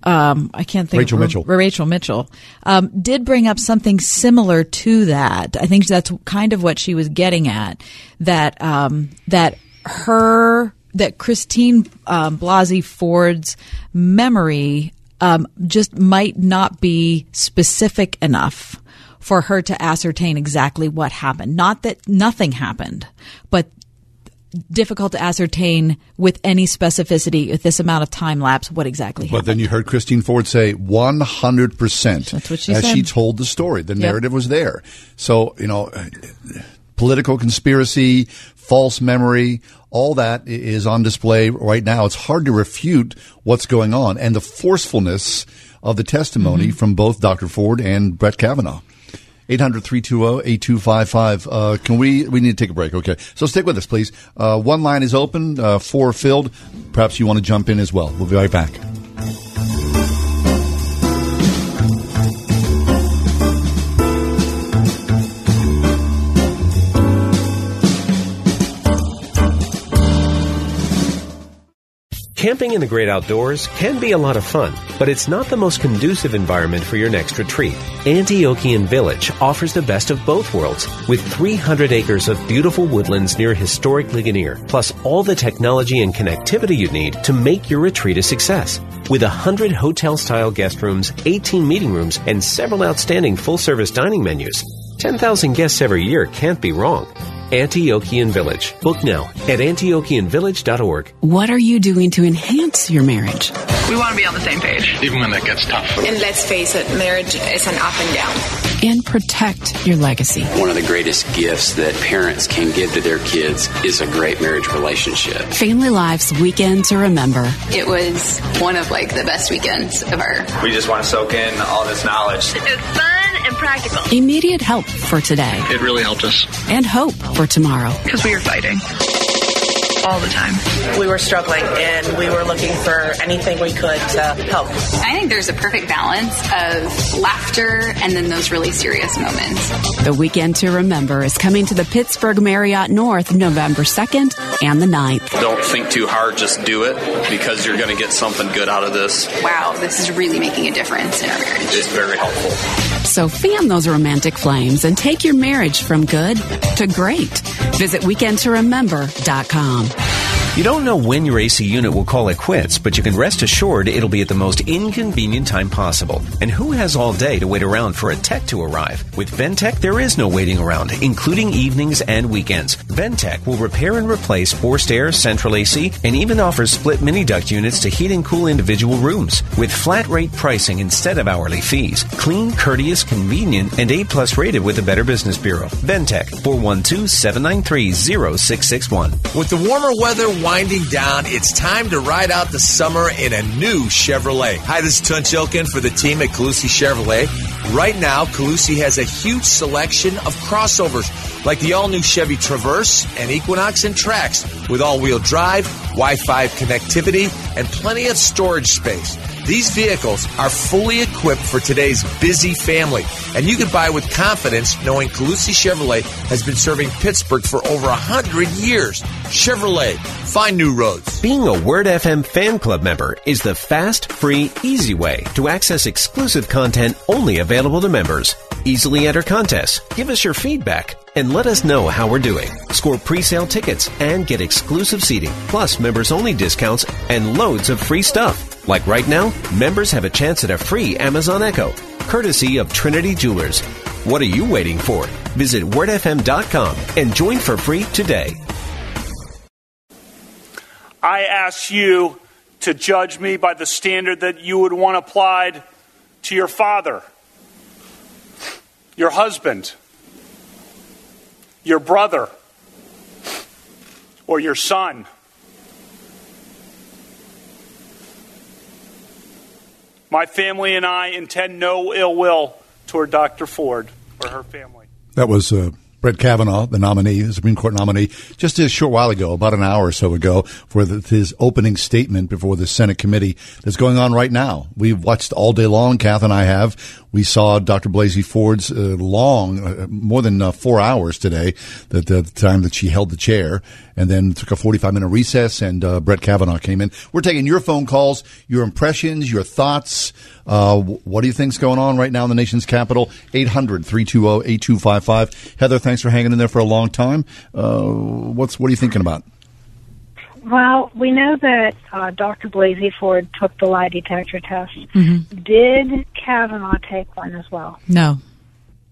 Um, I can't think. Rachel of, Mitchell. Rachel Mitchell um, did bring up something similar to that. I think that's kind of what she was getting at. That um, that her that Christine um, Blasey Ford's memory um, just might not be specific enough for her to ascertain exactly what happened. Not that nothing happened, but difficult to ascertain with any specificity with this amount of time lapse what exactly But then you heard Christine Ford say 100%. That's what she as said. she told the story. The Yep. narrative was there. So, you know, political conspiracy, false memory, all that is on display right now. It's hard to refute what's going on and the forcefulness of the testimony Mm-hmm. from both Dr. Ford and Brett Kavanaugh. 800-320-8255. Uh, can we, we need to take a break. Okay. So stick with us, please. Uh, one line is open, uh, four filled. Perhaps you want to jump in as well. We'll be right back. Camping in the great outdoors can be a lot of fun, but it's not the most conducive environment for your next retreat. Antiochian Village offers the best of both worlds with 300 acres of beautiful woodlands near historic Ligonier, plus all the technology and connectivity you need to make your retreat a success. With 100 hotel-style guest rooms, 18 meeting rooms, and several outstanding full-service dining menus, 10,000 guests every year can't be wrong. Antiochian Village. Book now at antiochianvillage.org. What are you doing to enhance your marriage? We want to be on the same page. Even when that gets tough. And let's face it, marriage is an up and down. And protect your legacy. One of the greatest gifts that parents can give to their kids is a great marriage relationship. Family Life's Weekend to Remember. It was one of like the best weekends of our. We just want to soak in all this knowledge. It was fun and practical. Immediate help for today. It really helped us. And hope for tomorrow. Because we were fighting all the time. We were struggling and we were looking for anything we could to help. I think there's a perfect balance of laughter and then those really serious moments. The Weekend to Remember is coming to the Pittsburgh Marriott North November 2nd and the 9th. Don't think too hard, just do it because you're going to get something good out of this. Wow, this is really making a difference in our marriage. It's very helpful. So fan those romantic flames and take your marriage from good to great. Visit weekendtoremember.com. You don't know when your AC unit will call it quits, but you can rest assured it'll be at the most inconvenient time possible. And who has all day to wait around for a tech to arrive? With Ventec, there is no waiting around, including evenings and weekends. Ventec will repair and replace forced air, central AC, and even offers split mini duct units to heat and cool individual rooms. With flat rate pricing instead of hourly fees. Clean, courteous, convenient, and A plus rated with the Better Business Bureau. Ventec, 412 793 0661. With the warmer weather winding down, it's time to ride out the summer in a new Chevrolet. Hi, this is Tunch Ilkin for the team at Calusi Chevrolet. Right now, Calusi has a huge selection of crossovers like the all new Chevy Traverse and Equinox and Trax with all wheel drive, Wi Fi connectivity, and plenty of storage space. These vehicles are fully equipped for today's busy family, and you can buy with confidence knowing Calusi Chevrolet has been serving Pittsburgh for over 100 years. Chevrolet, find new roads. Being a Word FM fan club member is the fast, free, easy way to access exclusive content only available to members. Easily enter contests, give us your feedback, and let us know how we're doing. Score pre-sale tickets and get exclusive seating, plus members only discounts and loads of free stuff. Like right now, members have a chance at a free Amazon Echo, courtesy of Trinity Jewelers. What are you waiting for? Visit wordfm.com and join for free today. I ask you to judge me by the standard that you would want applied to your father, your husband, your brother, or your son. My family and I intend no ill will toward Dr. Ford or her family. That was uh, Brett Kavanaugh, the nominee, the Supreme Court nominee, just a short while ago, about an hour or so ago, for the, his opening statement before the Senate committee that's going on right now. We've watched all day long, Kath and I have. We saw Dr. Blasey Ford's uh, long, uh, more than uh, four hours today, the, the time that she held the chair, and then took a 45 minute recess, and Brett Kavanaugh came in. We're taking your phone calls, your impressions, your thoughts. What do you think's going on right now in the nation's capital? 800 320 8255. Heather, thanks for hanging in there for a long time. What's What are you thinking about? Well, we know that uh, Dr. Blasey Ford took the lie detector test. Mm-hmm. Did Kavanaugh take one as well? No,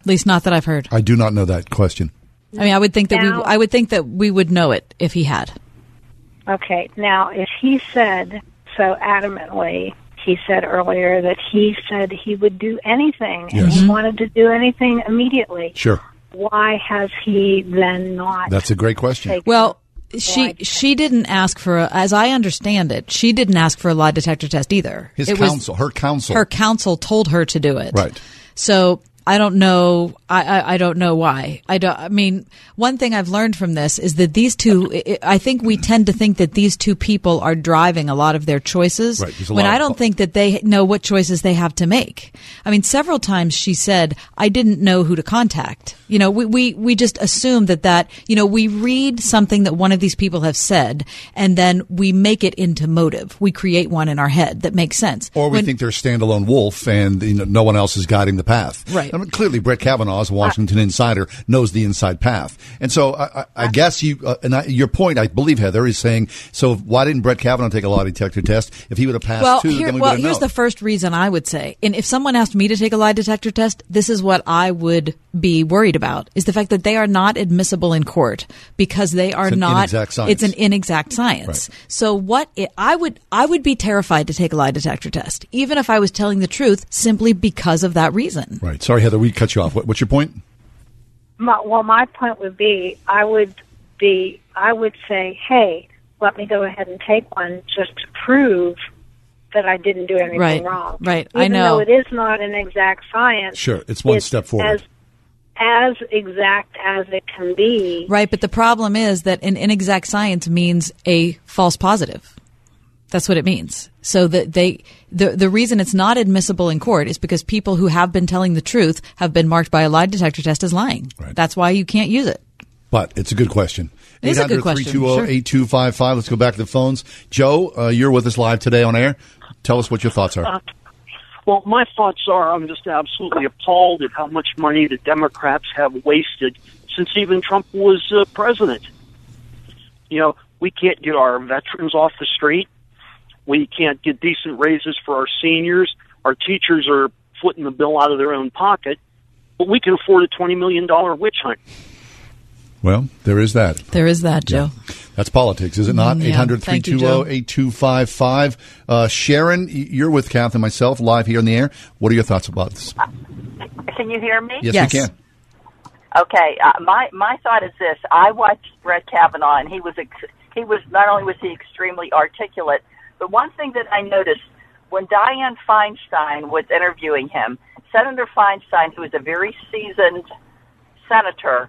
at least not that I've heard. I do not know that question. I mean, I would think that Now- we, I would think that we would know it if he had. Okay, now if he said so adamantly, he said earlier that he said he would do anything and he wanted to do anything immediately. Sure. Why has he then not? That's a great question. Well, she she didn't ask for, a, as I understand it, she didn't ask for a lie detector test either. His It was- counsel, her counsel. her counsel told her to do it. Right. So I don't know. I, I, I don't know why. I don't. I mean, one thing I've learned from this is that these two. I- I think we tend to think that these two people are driving a lot of their choices. Right, When I don't think that they know what choices they have to make. I mean, several times she said, "I didn't know who to contact." You know, we we we just assume that that you know we read something that one of these people have said, and then we make it into motive. We create one in our head that makes sense. Or we When- think they're a standalone wolf and you know, no one else is guiding the path. Right. I mean, clearly, Brett Kavanaugh, as a Washington insider, knows the inside path. And so I, I, I guess you, uh, and I, your point, I believe, Heather, is saying, so why didn't Brett Kavanaugh take a lie detector test? If he would have passed well, two, here, we well, here's known. the first reason I would say, and if someone asked me to take a lie detector test, this is what I would be worried about: is the fact that they are not admissible in court because they are It's an not. inexact science. It's an inexact science. So what it, I would I would be terrified to take a lie detector test, even if I was telling the truth, simply because of that reason. Right. Sorry, Heather, we cut you off. What, what's your point? My, well, my point would be, I would be, I would say, hey, let me go ahead and take one just to prove that I didn't do anything Right, wrong. right. Even I know. though it is not an exact science. Sure, it's one step forward. As, as exact as it can be. Right, but the problem is that an inexact science means a false positive. That's what it means. So that they the the reason it's not admissible in court is because people who have been telling the truth have been marked by a lie detector test as lying. That's why you can't use it. But it's a good question. It is a good question, sure. 8255 Let's go back to the phones. Joe, uh, you're with us live today on air. Tell us what your thoughts are. Uh, well, my thoughts are I'm just absolutely appalled at how much money the Democrats have wasted since even Trump was uh, president. You know, we can't get our veterans off the street. We can't get decent raises for our seniors. Our teachers are footing the bill out of their own pocket, but we can afford a $20 million witch hunt. Well, there is that. There is that, Joe. That's politics, is it not? Mm, yeah. 800 320 8255. Uh, Sharon, you're with Kath and myself live here in the air. What are your thoughts about this? Can you hear me? Yes, we can. Okay, uh, my my thought is this: I watched Brett Kavanaugh, and he was ex- he was not only was he extremely articulate, but one thing that I noticed when Dianne Feinstein was interviewing him, Senator Feinstein, who is a very seasoned senator,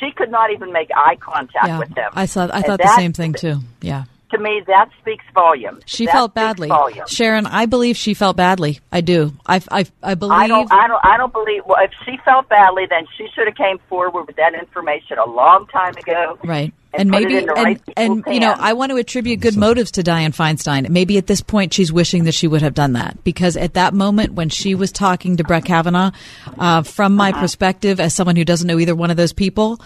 she could not even make eye contact Yeah, with him. I thought I And thought the same thing too. Yeah. To me, that speaks volumes. She That felt badly. volumes. Sharon, I believe she felt badly. I do. I, I, I believe. I don't. I don't. I don't believe. Well, if she felt badly, then she should have came forward with that information a long time ago. Right. And And, maybe, and, right and you know. I want to attribute good motives to Dianne Feinstein. Maybe at this point she's wishing that she would have done that because at that moment when she was talking to Brett Kavanaugh, uh, from my Uh-huh. perspective as someone who doesn't know either one of those people,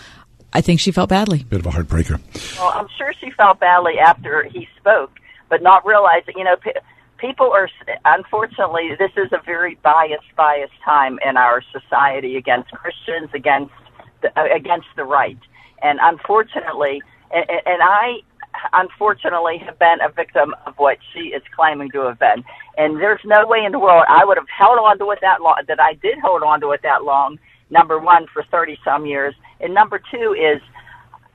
I think she felt badly. Bit of a heartbreaker. Well, I'm sure she felt badly after he spoke, but not realizing, you know, pe- people are, unfortunately, this is a very biased, biased time in our society against Christians, against the, uh, against the right. And unfortunately, and, and I, unfortunately, have been a victim of what she is claiming to have been. And there's no way in the world I would have held on to it that long, that I did hold on to it that long, number one, for 30 some years. And number two is,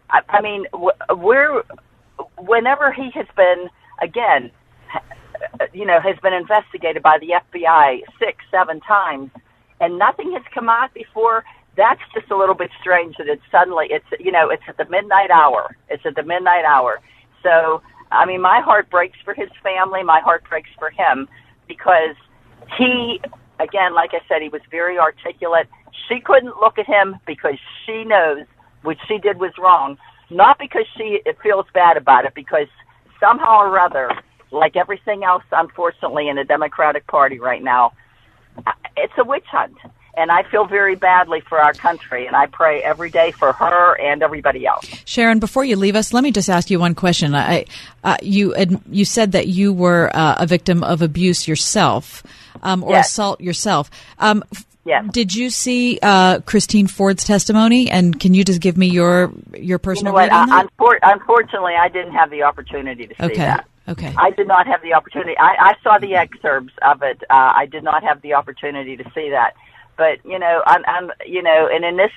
I, I mean, we're, whenever he has been, again, you know, has been investigated by the FBI six, seven times, and nothing has come out before. That's just a little bit strange that it's suddenly it's you know it's at the midnight hour. It's at the midnight hour. So I mean, my heart breaks for his family. My heart breaks for him because he, again, like I said, he was very articulate. She couldn't look at him because she knows what she did was wrong, not because she feels bad about it, because somehow or other, like everything else, unfortunately, in the Democratic Party right now, it's a witch hunt. And I feel very badly for our country, and I pray every day for her and everybody else. Sharon, before you leave us, let me just ask you one question. I, uh, you you said that you were uh, a victim of abuse yourself, um, or Yes. assault yourself. Um, Yes. Did you see uh, Christine Ford's testimony? And can you just give me your your You know personal on I, that? unfor- unfortunately, I didn't have the opportunity to see Okay. that. Okay. I did not have the opportunity. I, I saw the excerpts of it. Uh, I did not have the opportunity to see that. But you know, I'm, I'm, you know, and in this,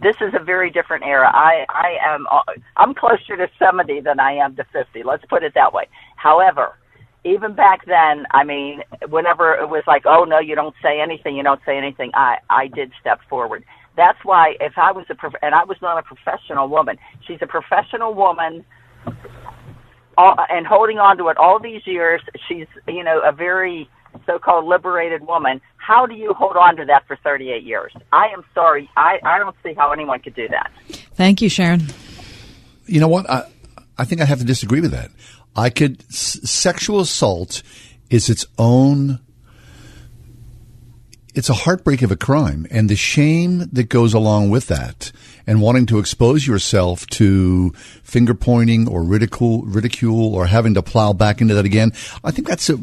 this is a very different era. I, I am, uh, I'm closer to seventy than I am to fifty. Let's put it that way. However, even back then, I mean, whenever it was like, oh no, you don't say anything, you don't say anything, I, I did step forward. That's why if I was a, prof- and I was not a professional woman, she's a professional woman, all, and holding on to it all these years, she's, you know, a very so-called liberated woman. How do you hold on to that for 38 years? I am sorry. I, I don't see how anyone could do that. Thank you, Sharon. You know what? I, I think I have to disagree with that. I could, s- sexual assault is its own, it's a heartbreak of a crime. And the shame that goes along with that and wanting to expose yourself to finger pointing or ridicule, ridicule or having to plow back into that again. I think that's a,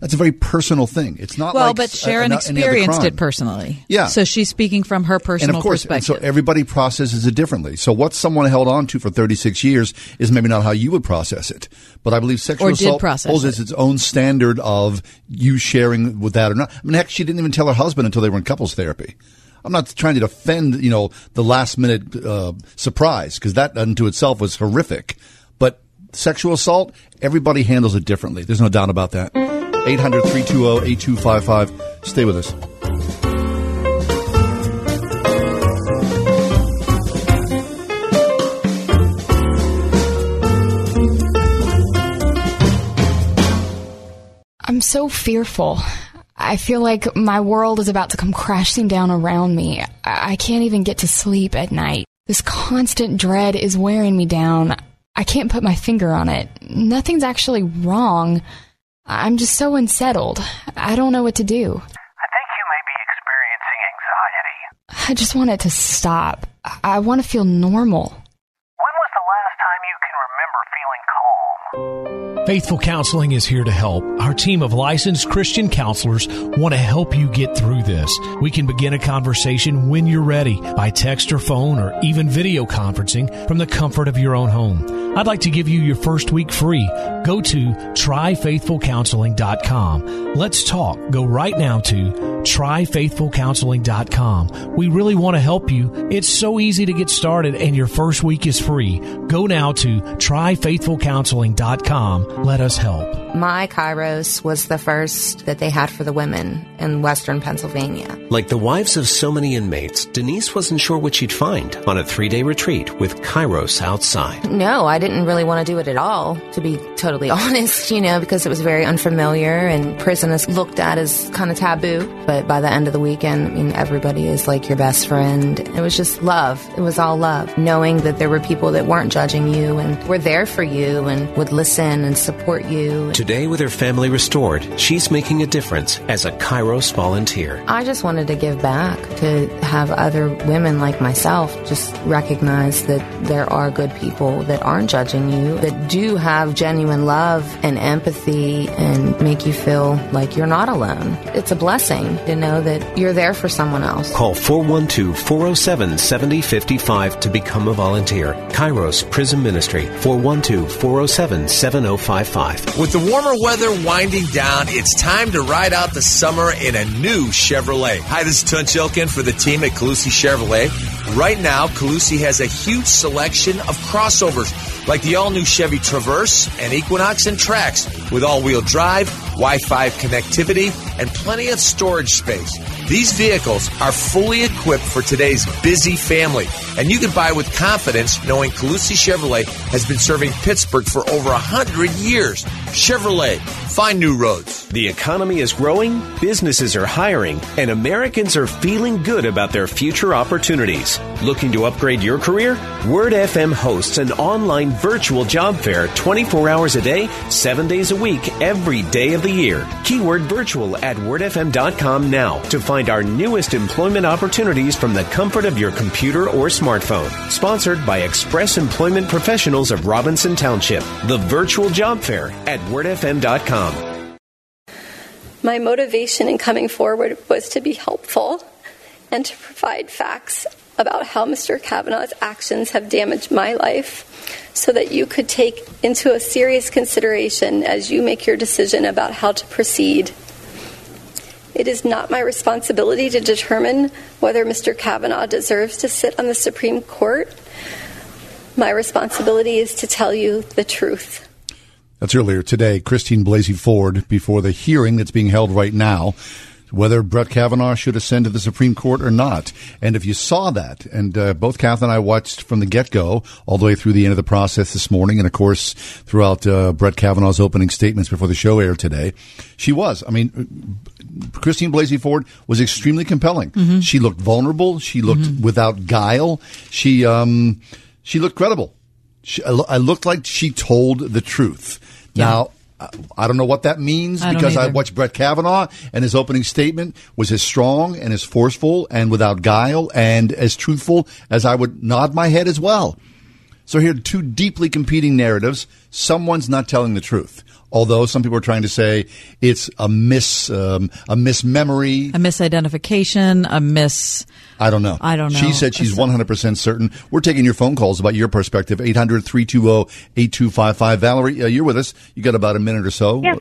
that's a very personal thing. It's not well, like but Sharon a- other experienced it personally. Yeah. So she's speaking from her personal and of course, perspective. so everybody processes it differently. So what someone held on to for 36 years is maybe not how you would process it. But I believe sexual Or assault holds it. its its own standard of you sharing with that or not. I mean, heck, she didn't even tell her husband until they were in couples therapy. I'm not trying to defend, you know, the last minute uh, surprise because that unto itself was horrific. But sexual assault, everybody handles it differently. There's no doubt about that. 800 320 8255. Stay with us. I'm so fearful. I feel like my world is about to come crashing down around me. I can't even get to sleep at night. This constant dread is wearing me down. I can't put my finger on it. Nothing's actually wrong. I'm just so unsettled. I don't know what to do. I think you may be experiencing anxiety. I just want it to stop. I want to feel normal. Faithful Counseling is here to help. Our team of licensed Christian counselors want to help you get through this. We can begin a conversation when you're ready by text or phone or even video conferencing from the comfort of your own home. I'd like to give you your first week free. Go to tryfaithfulcounseling.com. Let's talk. Go right now to tryfaithfulcounseling.com. We really want to help you. It's so easy to get started and your first week is free. Go now to tryfaithfulcounseling.com. Mm-hmm. Let us help. My Kairos was the first that they had for the women in Western Pennsylvania. Like the wives of so many inmates, Denise wasn't sure what she'd find on a three day retreat with Kairos outside. No, I didn't really want to do it at all, to be totally honest, you know, because it was very unfamiliar and prison is looked at as kind of taboo. But by the end of the weekend, I mean, everybody is like your best friend. It was just love. It was all love. Knowing that there were people that weren't judging you and were there for you and would listen and support you. Today, with her family restored, she's making a difference as a Kairos volunteer. I just wanted to give back to have other women like myself just recognize that there are good people that aren't judging you, that do have genuine love and empathy and make you feel like you're not alone. It's a blessing to know that you're there for someone else. Call 412 407 7055 to become a volunteer. Kairos Prison Ministry 412 407 7055. With the warmer weather winding down, it's time to ride out the summer in a new Chevrolet. Hi, this is Tunch Ilkin for the team at Calusi Chevrolet. Right now, Calusi has a huge selection of crossovers like the all-new Chevy Traverse and Equinox and Trax with all-wheel drive, Wi-Fi connectivity, and plenty of storage space. These vehicles are fully equipped for today's busy family, and you can buy with confidence knowing Calusi Chevrolet has been serving Pittsburgh for over a hundred years. Chevrolet, find new roads. The economy is growing, businesses are hiring, and Americans are feeling good about their future opportunities. Looking to upgrade your career? Word FM hosts an online virtual job fair 24 hours a day, 7 days a week, every day of the year. Keyword virtual at wordfm.com now to find our newest employment opportunities from the comfort of your computer or smartphone. Sponsored by Express Employment Professionals of Robinson Township. The virtual job fair at wordfm.com. My motivation in coming forward was to be helpful and to provide facts about how Mr. Kavanaugh's actions have damaged my life so that you could take into a serious consideration as you make your decision about how to proceed. It is not my responsibility to determine whether Mr. Kavanaugh deserves to sit on the Supreme Court. My responsibility is to tell you the truth. That's earlier today. Christine Blasey Ford before the hearing that's being held right now. Whether Brett Kavanaugh should ascend to the Supreme Court or not. And if you saw that, and uh, both Kath and I watched from the get go all the way through the end of the process this morning, and of course throughout uh, Brett Kavanaugh's opening statements before the show aired today, she was. I mean, Christine Blasey Ford was extremely compelling. Mhm. She looked vulnerable. She looked Mhm. without guile. She um, she looked credible. She, I looked like she told the truth. Now. I- I don't know what that means I because I watched Brett Kavanaugh and his opening statement was as strong and as forceful and without guile and as truthful as I would nod my head as well. So here are two deeply competing narratives. Someone's not telling the truth. Although some people are trying to say it's a mis um, a mismemory. A misidentification, a miss. I don't know. I don't know. She said she's 100% certain. We're taking your phone calls about your perspective. 800-320-8255. Valerie, uh, you're with us. You got about a minute or so. Yes.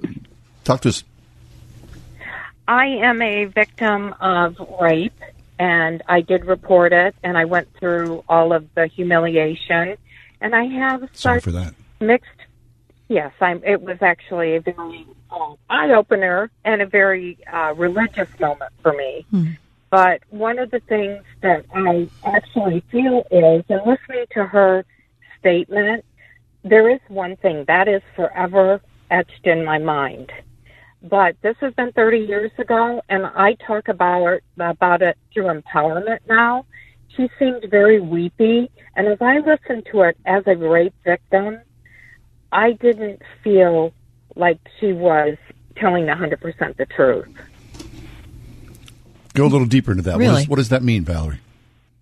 Talk to us. I am a victim of rape, and I did report it, and I went through all of the humiliation, and I have Sorry such for that. mixed. Yes, I'm. It was actually a very uh, eye opener and a very uh, religious moment for me. But one of the things that I actually feel is, in listening to her statement, there is one thing that is forever etched in my mind. But this has been 30 years ago, and I talk about about it through empowerment now. She seemed very weepy, and as I listened to it as a rape victim, I didn't feel like she was telling 100% the truth. Go a little deeper into that. What, Really? is, what does that mean, Valerie?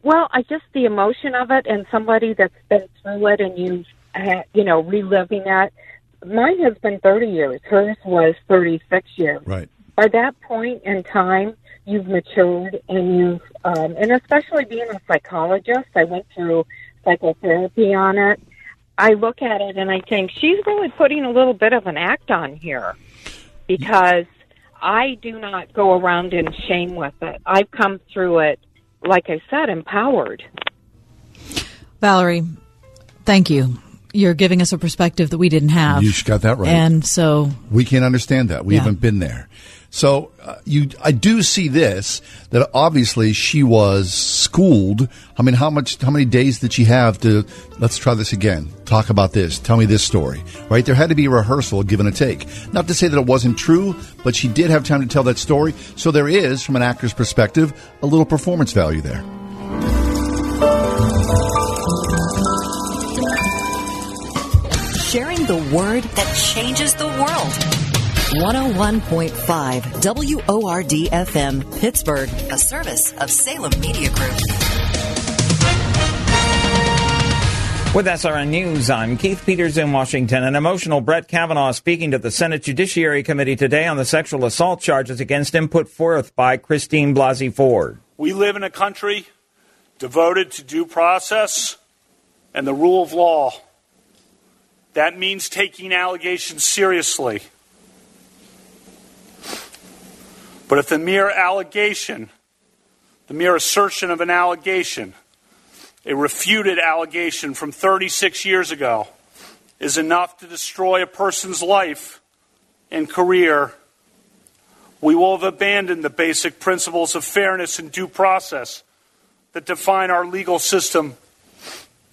Well, I just the emotion of it, and somebody that's been through it, and you've uh, you know, reliving that. Mine has been 30 years. Hers was 36 years. Right. By that point in time, you've matured and you've, um, and especially being a psychologist, I went through psychotherapy on it. I look at it and I think she's really putting a little bit of an act on here because I do not go around in shame with it. I've come through it, like I said, empowered. Valerie, thank you. You're giving us a perspective that we didn't have. You got that right. And so We can't understand that. We Yeah. haven't been there. So uh, you, I do see this that obviously she was schooled. I mean, how much, how many days did she have to? Let's try this again. Talk about this. Tell me this story. Right? There had to be a rehearsal, give and a take. Not to say that it wasn't true, but she did have time to tell that story. So there is, from an actor's perspective, a little performance value there. Sharing the word that changes the world. 101.5 WORD FM, Pittsburgh, a service of Salem Media Group. With SRN News, I'm Keith Peters in Washington. An emotional Brett Kavanaugh speaking to the Senate Judiciary Committee today on the sexual assault charges against him put forth by Christine Blasey Ford. We live in a country devoted to due process and the rule of law. That means taking allegations seriously. But if the mere allegation, the mere assertion of an allegation, a refuted allegation from 36 years ago, is enough to destroy a person's life and career, we will have abandoned the basic principles of fairness and due process that define our legal system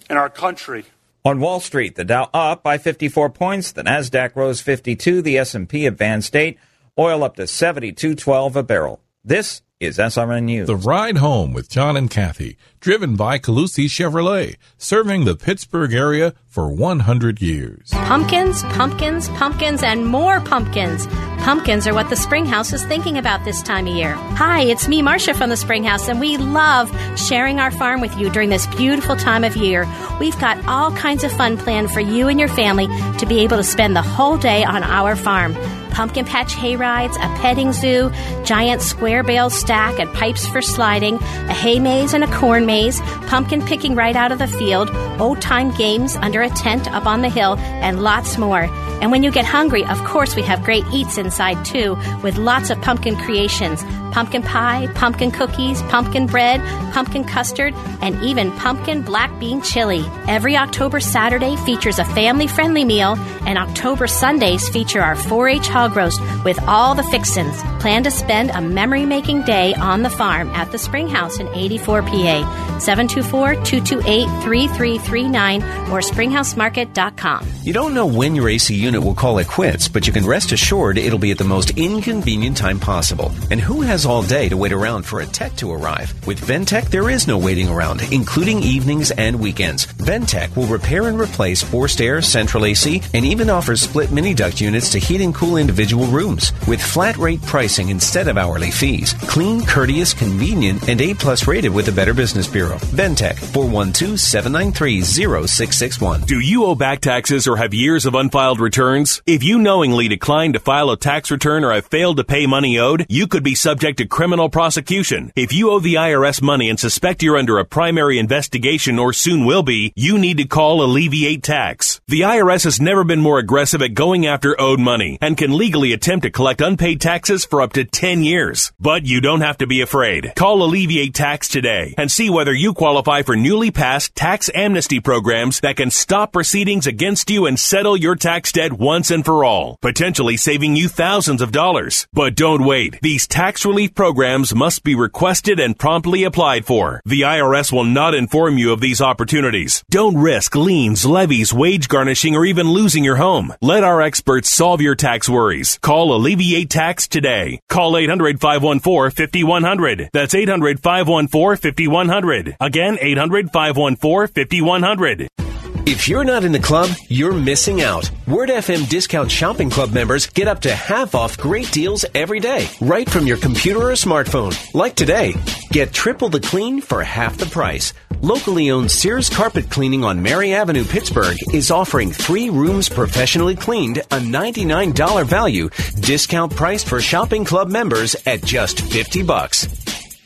and our country. On Wall Street, the Dow up by 54 points, the Nasdaq rose 52, the S&P advanced 8, oil up to 72.12 a barrel. This is SRN News. The Ride Home with John and Kathy, driven by Calusi Chevrolet, serving the Pittsburgh area for 100 years. Pumpkins, pumpkins, pumpkins, and more pumpkins. Pumpkins are what the Springhouse is thinking about this time of year. Hi, it's me, Marcia from the Springhouse, and we love sharing our farm with you during this beautiful time of year. We've got all kinds of fun planned for you and your family to be able to spend the whole day on our farm. Pumpkin patch hay rides, a petting zoo, giant square bale stack and pipes for sliding, a hay maze and a corn maze, pumpkin picking right out of the field, old time games under a tent up on the hill, and lots more. And when you get hungry, of course, we have great eats inside too, with lots of pumpkin creations pumpkin pie, pumpkin cookies, pumpkin bread, pumpkin custard, and even pumpkin black bean chili. Every October Saturday features a family friendly meal, and October Sundays feature our 4 H hog with all the fixins. Plan to spend a memory making day on the farm at the Springhouse in 84 PA. 724 228 3339 or springhousemarket.com. You don't know when your AC unit will call it quits, but you can rest assured it'll be at the most inconvenient time possible. And who has all day to wait around for a tech to arrive? With Ventec, there is no waiting around, including evenings and weekends. Ventec will repair and replace forced air, central AC, and even offers split mini duct units to heat and cool individual rooms. With flat rate pricing instead of hourly fees. Clean, courteous, convenient, and A plus rated with the Better Business Bureau. Ventec, 412 793 0661. Do you owe back taxes or have years of unfiled returns? If you knowingly declined to file a tax return or have failed to pay money owed, you could be subject to criminal prosecution. If you owe the IRS money and suspect you're under a primary investigation or soon will be, you need to call Alleviate Tax. The IRS has never been more aggressive at going after owed money and can legally attempt to collect unpaid taxes for up to 10 years. But you don't have to be afraid. Call Alleviate Tax today and see whether you qualify for newly passed tax amnesty programs that can stop proceedings against you and settle your tax debt once and for all, potentially saving you thousands of dollars. But don't wait. These tax relief programs must be requested and promptly applied for. The IRS will not inform you of these opportunities. Don't risk liens, levies, wage garnishing, or even losing your home. Let our experts solve your tax worries. Call Alleviate Tax today. Call 800 514 5100. That's 800 514 5100. Again, 800 514 5100. If you're not in the club, you're missing out. Word FM Discount Shopping Club members get up to half off great deals every day, right from your computer or smartphone. Like today, get triple the clean for half the price. Locally owned Sears Carpet Cleaning on Mary Avenue, Pittsburgh is offering three rooms professionally cleaned, a $99 value, discount price for shopping club members at just 50 bucks.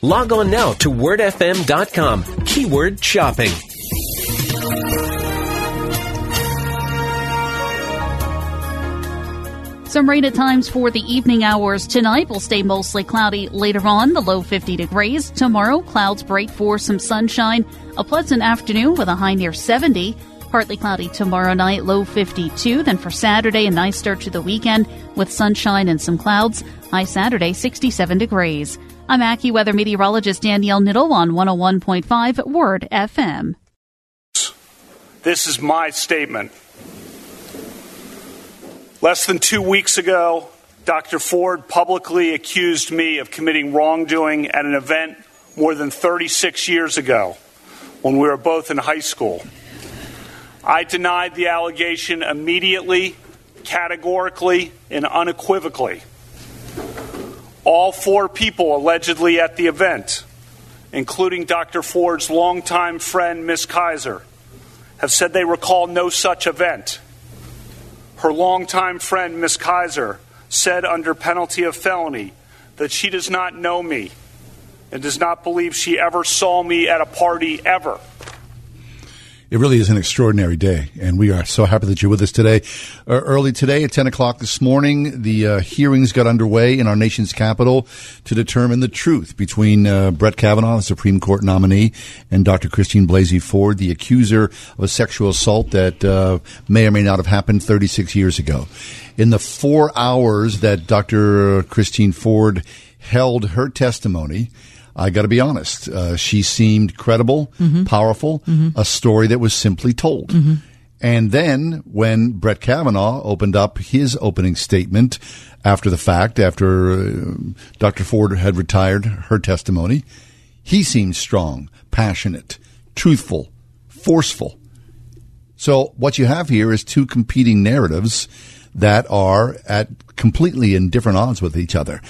Log on now to wordfm.com, keyword shopping. Some rain at times for the evening hours tonight will stay mostly cloudy later on, the low 50 degrees. Tomorrow, clouds break for some sunshine. A pleasant afternoon with a high near 70. Partly cloudy tomorrow night, low 52. Then for Saturday, a nice start to the weekend with sunshine and some clouds. High Saturday, 67 degrees. I'm AccuWeather meteorologist Danielle Niddle on 101.5 Word FM. This is my statement. Less than two weeks ago, Dr. Ford publicly accused me of committing wrongdoing at an event more than 36 years ago when we were both in high school. I denied the allegation immediately, categorically, and unequivocally. All four people allegedly at the event, including Dr. Ford's longtime friend, Miss Kaiser, have said they recall no such event. Her longtime friend, Miss Kaiser, said under penalty of felony that she does not know me and does not believe she ever saw me at a party ever. It really is an extraordinary day, and we are so happy that you're with us today. Uh, early today at 10 o'clock this morning, the uh, hearings got underway in our nation's capital to determine the truth between uh, Brett Kavanaugh, the Supreme Court nominee, and Dr. Christine Blasey Ford, the accuser of a sexual assault that uh, may or may not have happened 36 years ago. In the four hours that Dr. Christine Ford held her testimony, I got to be honest. Uh, she seemed credible, Mhm. powerful, Mhm. a story that was simply told. Mhm. And then when Brett Kavanaugh opened up his opening statement after the fact, after uh, Dr. Ford had retired her testimony, he seemed strong, passionate, truthful, forceful. So what you have here is two competing narratives that are at completely in different odds with each other.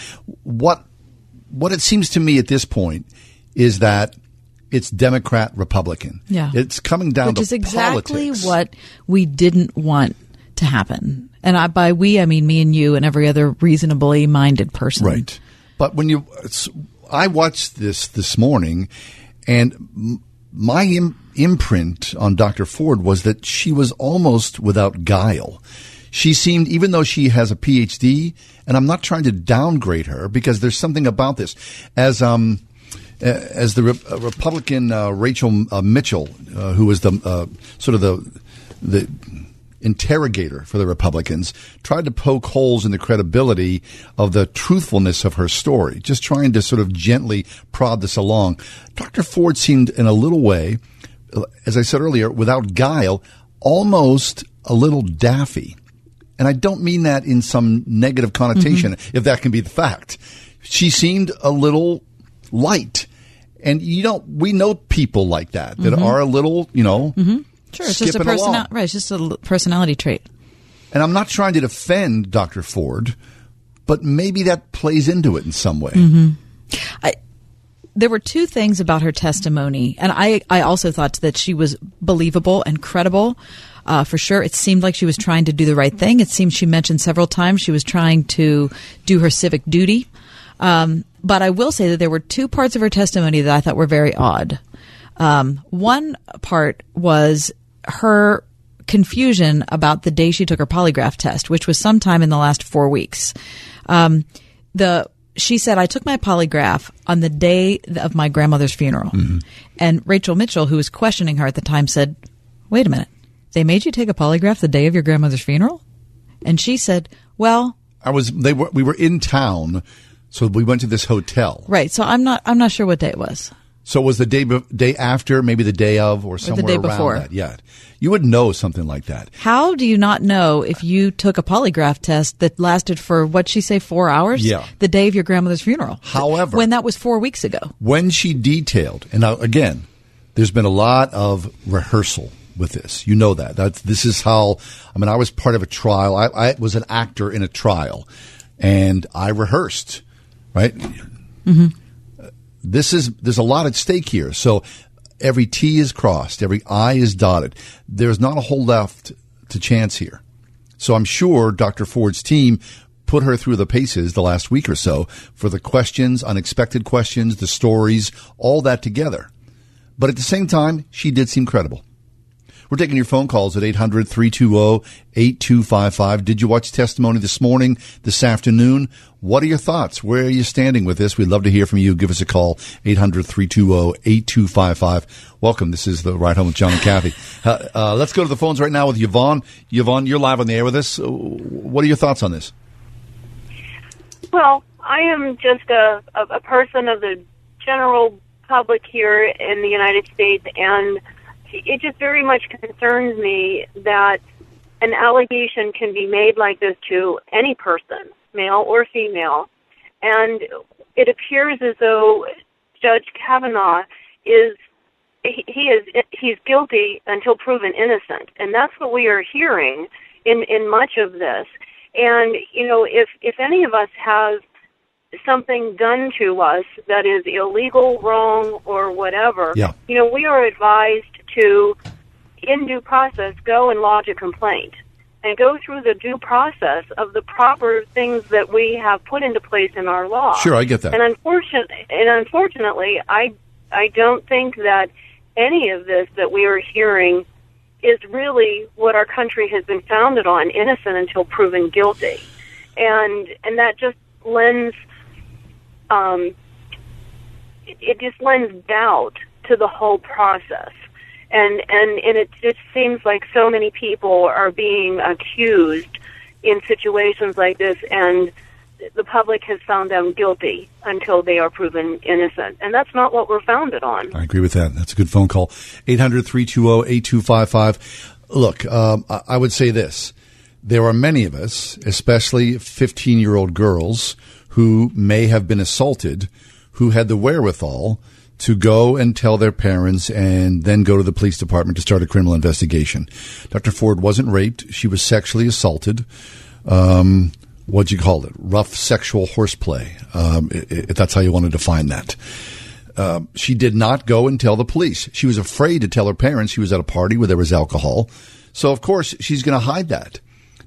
What what it seems to me at this point is that it's Democrat Republican. Yeah. It's coming down Which to is exactly politics. what we didn't want to happen. And I, by we, I mean me and you and every other reasonably minded person. Right. But when you, I watched this this morning, and m- my Im- imprint on Dr. Ford was that she was almost without guile. She seemed, even though she has a PhD, and I'm not trying to downgrade her because there's something about this. As um, as the Re- uh, Republican uh, Rachel uh, Mitchell, uh, who was the uh, sort of the the interrogator for the Republicans, tried to poke holes in the credibility of the truthfulness of her story, just trying to sort of gently prod this along. Dr. Ford seemed, in a little way, uh, as I said earlier, without guile, almost a little daffy. And I don't mean that in some negative connotation, if that can be the fact. She seemed a little light. And you know, we know people like that, that Mhm. are a little, you know, hmm Sure, it's just a skipping personality. along. Right, it's just a l- personality trait. And I'm not trying to defend Dr. Ford, but maybe that plays into it in some way. hmm I, there were two things about her testimony, and I, I also thought that she was believable and credible. Uh, for sure, it seemed like she was trying to do the right thing. It seemed she mentioned several times she was trying to do her civic duty. Um, but I will say that there were two parts of her testimony that I thought were very odd. Um, one part was her confusion about the day she took her polygraph test, which was sometime in the last four weeks. Um, the she said I took my polygraph on the day of my grandmother's funeral, and Rachel Mitchell, who was questioning her at the time, said, "Wait a minute, they made you take a polygraph the day of your grandmother's funeral?" And she said, "Well, I was they were we were in town, so we went to this hotel. right. So I'm not I'm not sure what day it was." So it was the day be- day after, maybe the day of, or somewhere day around before. that. Yeah, you would know something like that. How do you not know if you took a polygraph test that lasted for what she say four hours? Yeah. The day of your grandmother's funeral. However, when that was four weeks ago. when she detailed, and now again, there's been a lot of rehearsal with this. You know that. That's, this is how, I mean, I was part of a trial. I, I was an actor in a trial, and I rehearsed, right? Mm-hmm. This is, there's a lot at stake here. So every T is crossed, every I is dotted. There's not a whole left to chance here. So I'm sure Dr. Ford's team put her through the paces the last week or so for the questions, unexpected questions, the stories, all that together. But at the same time, she did seem credible. We're taking your phone calls at 800 320 8255. Did you watch testimony this morning, this afternoon? What are your thoughts? Where are you standing with this? We'd love to hear from you. Give us a call, 800 320 8255. Welcome. This is the Ride Home with John and Kathy. Uh, uh, let's go to the phones right now with Yvonne. Yvonne, you're live on the air with us. Uh, What are your thoughts on this? Well, I am just a, a, a person of the general public here in the United States, and it just very much concerns me that an allegation can be made like this to any person, male or female, and it appears as though Judge Kavanaugh is he he is he's guilty until proven innocent, and that's what we are hearing in in much of this. And you know, if if any of us has something done to us that is illegal, wrong, or whatever, Yeah. you know, we are advised to, in due process, go and lodge a complaint and go through the due process of the proper things that we have put into place in our law. Sure, I get that. And unfortunately, and unfortunately, I I don't think that any of this that we are hearing is really what our country has been founded on, innocent until proven guilty, and and that just lends um, it, it just lends doubt to the whole process. And, and and it just seems like so many people are being accused in situations like this, and the public has found them guilty until they are proven innocent, and that's not what we're founded on. I agree with that. That's a good phone call. 800 320 8255. Look, um, I would say this. There are many of us, especially 15 year old girls, who may have been assaulted, who had the wherewithal to go and tell their parents and then go to the police department to start a criminal investigation. Dr. Ford wasn't raped. She was sexually assaulted. Um, what'd you call it? Rough sexual horseplay, um, if that's how you want to define that. Um, she did not go and tell the police. She was afraid to tell her parents she was at a party where there was alcohol. So, of course, she's going to hide that.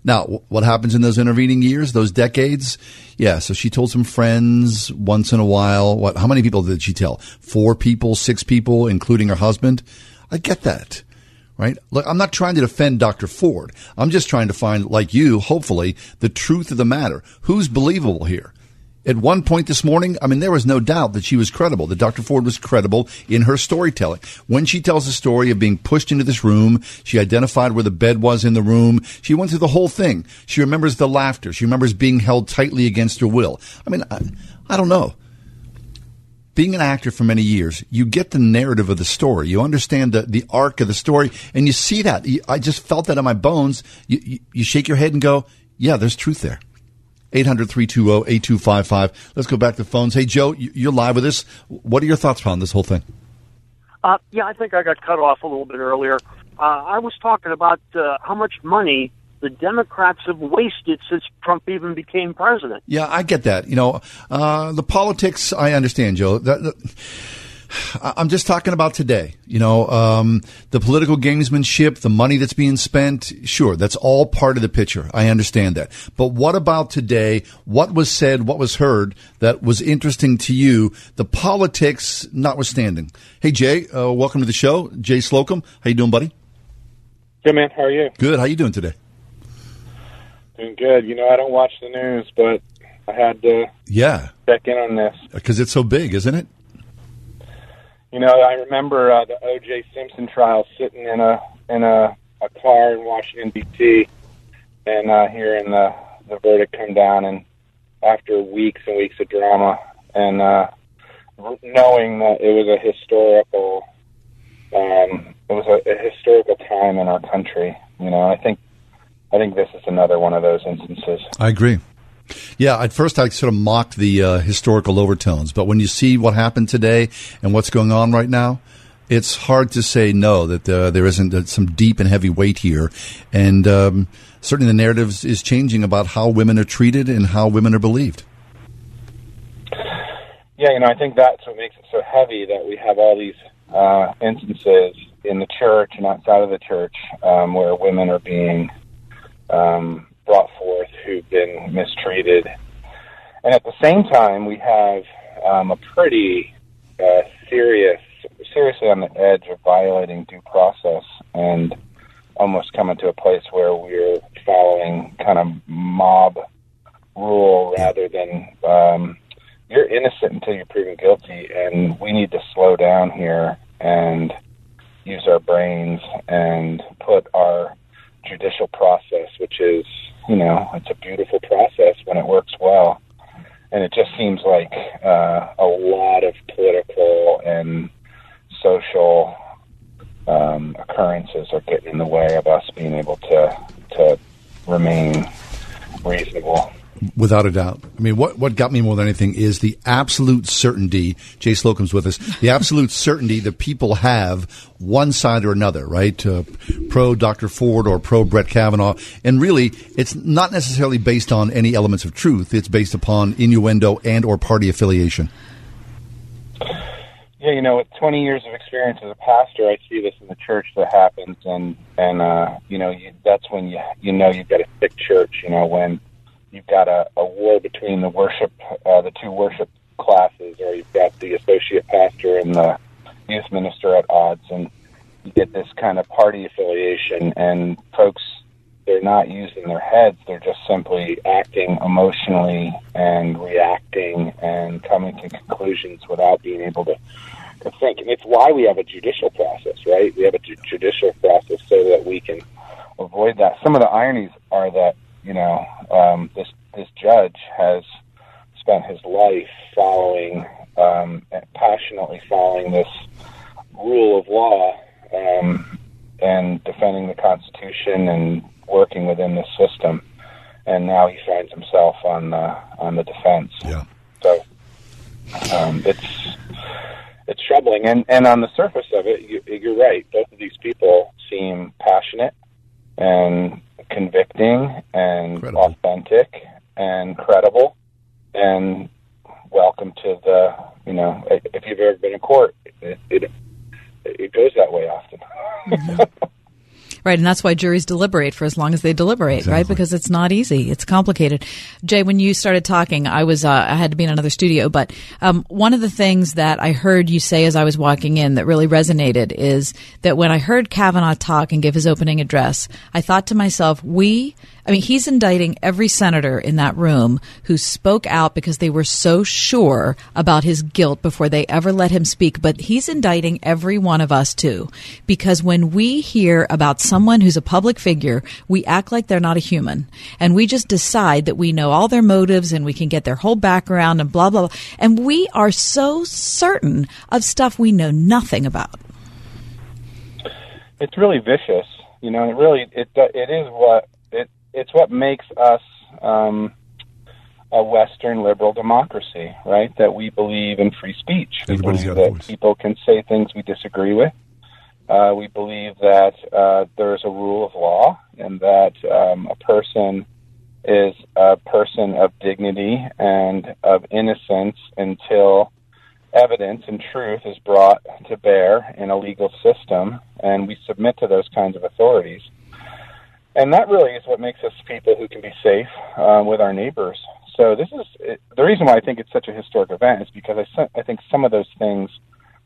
Now, what happens in those intervening years, those decades? Yeah, so she told some friends once in a while. What? How many people did she tell? Four people, six people, including her husband. I get that, right? Look, I'm not trying to defend Dr. Ford. I'm just trying to find, like you, hopefully, the truth of the matter. Who's believable here? At one point this morning, I mean, there was no doubt that she was credible, that Dr. Ford was credible in her storytelling. When she tells the story of being pushed into this room, she identified where the bed was in the room. She went through the whole thing. She remembers the laughter. She remembers being held tightly against her will. I mean, I, I don't know. Being an actor for many years, you get the narrative of the story. You understand the, the arc of the story, and you see that. I just felt that in my bones. You, you, you shake your head and go, yeah, there's truth there. 800 320 8255. Let's go back to the phones. Hey, Joe, you- you're live with us. What are your thoughts on this whole thing? Uh, yeah, I think I got cut off a little bit earlier. Uh, I was talking about uh, how much money the Democrats have wasted since Trump even became president. Yeah, I get that. You know, uh, the politics, I understand, Joe. That, that- I- I'm just talking about today. You know, um, the political gamesmanship, the money that's being spent. Sure, that's all part of the picture. I understand that. But what about today? What was said? What was heard that was interesting to you? The politics notwithstanding. Hey, Jay, uh, welcome to the show. Jay Slocum. How you doing, buddy? Good man, how are you? Good. How you doing today? Doing good. You know, I don't watch the news, but I had to Yeah, check in on this. because it's so big, isn't it? You know, I remember uh, the O.J. Simpson trial, sitting in a in a, a car in Washington D.C. and uh, hearing the the verdict come down, and after weeks and weeks of drama, and uh, knowing that it was a historical, um, it was a, a historical time in our country. You know, I think I think this is another one of those instances. I agree. Yeah, at first I sort of mocked the uh, historical overtones, but when you see what happened today and what's going on right now, it's hard to say no that uh, there isn't uh, some deep and heavy weight here, and um, certainly the narrative is changing about how women are treated and how women are believed. Yeah, you know, I think that's what makes it so heavy that we have all these uh, instances in the church and outside of the church um, where women are being um, brought forth who've been mistreated. And at the same time, we have um, a pretty uh, serious, seriously on the edge of violating due process and almost coming to a place where we're following kind of mob rule rather than um, you're innocent until you're proven guilty, and we need to slow down here and use our brains and put our judicial process, which is, you know, it's a beautiful process when it works well. And it just seems like uh, a lot of political and social um, occurrences are getting in the way of us being able to to remain reasonable. Without a doubt. I mean, what, what got me more than anything is the absolute certainty. Jay Slocum's with us. The absolute certainty that people have one side or another, right? Uh, pro Dr. Ford or pro Brett Kavanaugh. And really, it's not necessarily based on any elements of truth. It's based upon innuendo and or party affiliation. Yeah, you know, with 20 years of experience as a pastor, I see this in the church that happens, and and uh, you know, you, that's when you you know you've got a sick church. You know, when you've got a, a war between the worship, uh, the two worship classes, or you've got the associate pastor and the youth minister at odds, and you get this kind of party affiliation, and folks, they're not using their heads; they're just simply acting emotionally and reacting and coming to conclusions without being able to. To think, and it's why we have a judicial process, right? We have a ju- judicial process so that we can avoid that. Some of the ironies are that you know, um, this this judge has spent his life following, um, passionately following this rule of law um, and defending the Constitution and working within the system. And now he finds himself on the on the defense. Yeah. So um, it's it's troubling. And and on the surface of it, you, you're right. Both of these people seem passionate and convicting and Credible. authentic and credible and welcome to the you know if you've ever been in court it it, it goes that way often mm-hmm. Right, and that's why juries deliberate for as long as they deliberate, right? Because it's not easy; it's complicated. Jay, when you started talking, I was uh, I had to be in another studio, but um, one of the things that I heard you say as I was walking in that really resonated is that when I heard Kavanaugh talk and give his opening address, I thought to myself, we. I mean, he's indicting every senator in that room who spoke out because they were so sure about his guilt before they ever let him speak. But he's indicting every one of us too. Because when we hear about someone who's a public figure, we act like they're not a human. And we just decide that we know all their motives and we can get their whole background and blah, blah, blah. And we are so certain of stuff we know nothing about. it's really vicious you know and it really it it is what it it's what makes us um a western liberal democracy right that we believe in free speech we Everybody's believe got a that people can say things we disagree with uh, we believe that uh, there's a rule of law and that um, a person is a person of dignity and of innocence until evidence and truth is brought to bear in a legal system, and we submit to those kinds of authorities. And that really is what makes us people who can be safe um, with our neighbors. So this is it, the reason why I think it's such a historic event is because I, I think some of those things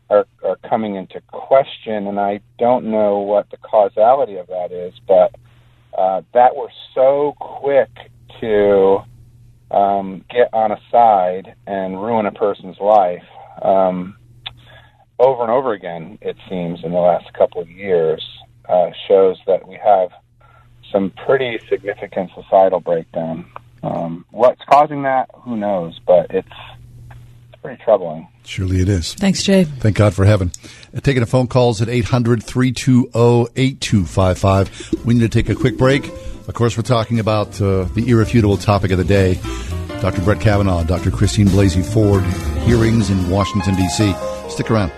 are, are coming into question, and I don't know what the causality of that is, but uh, that we're so quick to um, get on a side and ruin a person's life um, over and over again, it seems, in the last couple of years, uh, shows that we have some pretty significant societal breakdown. Um, what's causing that, who knows, but it's, it's pretty troubling. Surely it is. Thanks, Jay. Thank God for heaven. Uh, taking the phone calls at 800 320 8255. We need to take a quick break. Of course, we're talking about uh, the irrefutable topic of the day Dr. Brett Kavanaugh, Dr. Christine Blasey Ford, hearings in Washington, D.C. Stick around.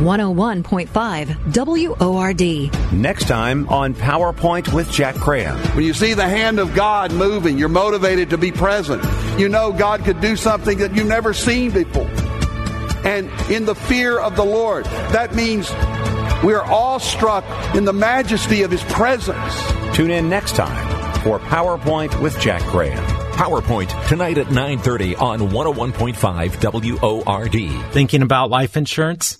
101.5 WORD. Next time on PowerPoint with Jack Graham. When you see the hand of God moving, you're motivated to be present. You know God could do something that you've never seen before. And in the fear of the Lord, that means we are awestruck in the majesty of His presence. Tune in next time for PowerPoint with Jack Graham. PowerPoint tonight at 9:30 on 101.5 WORD. Thinking about life insurance?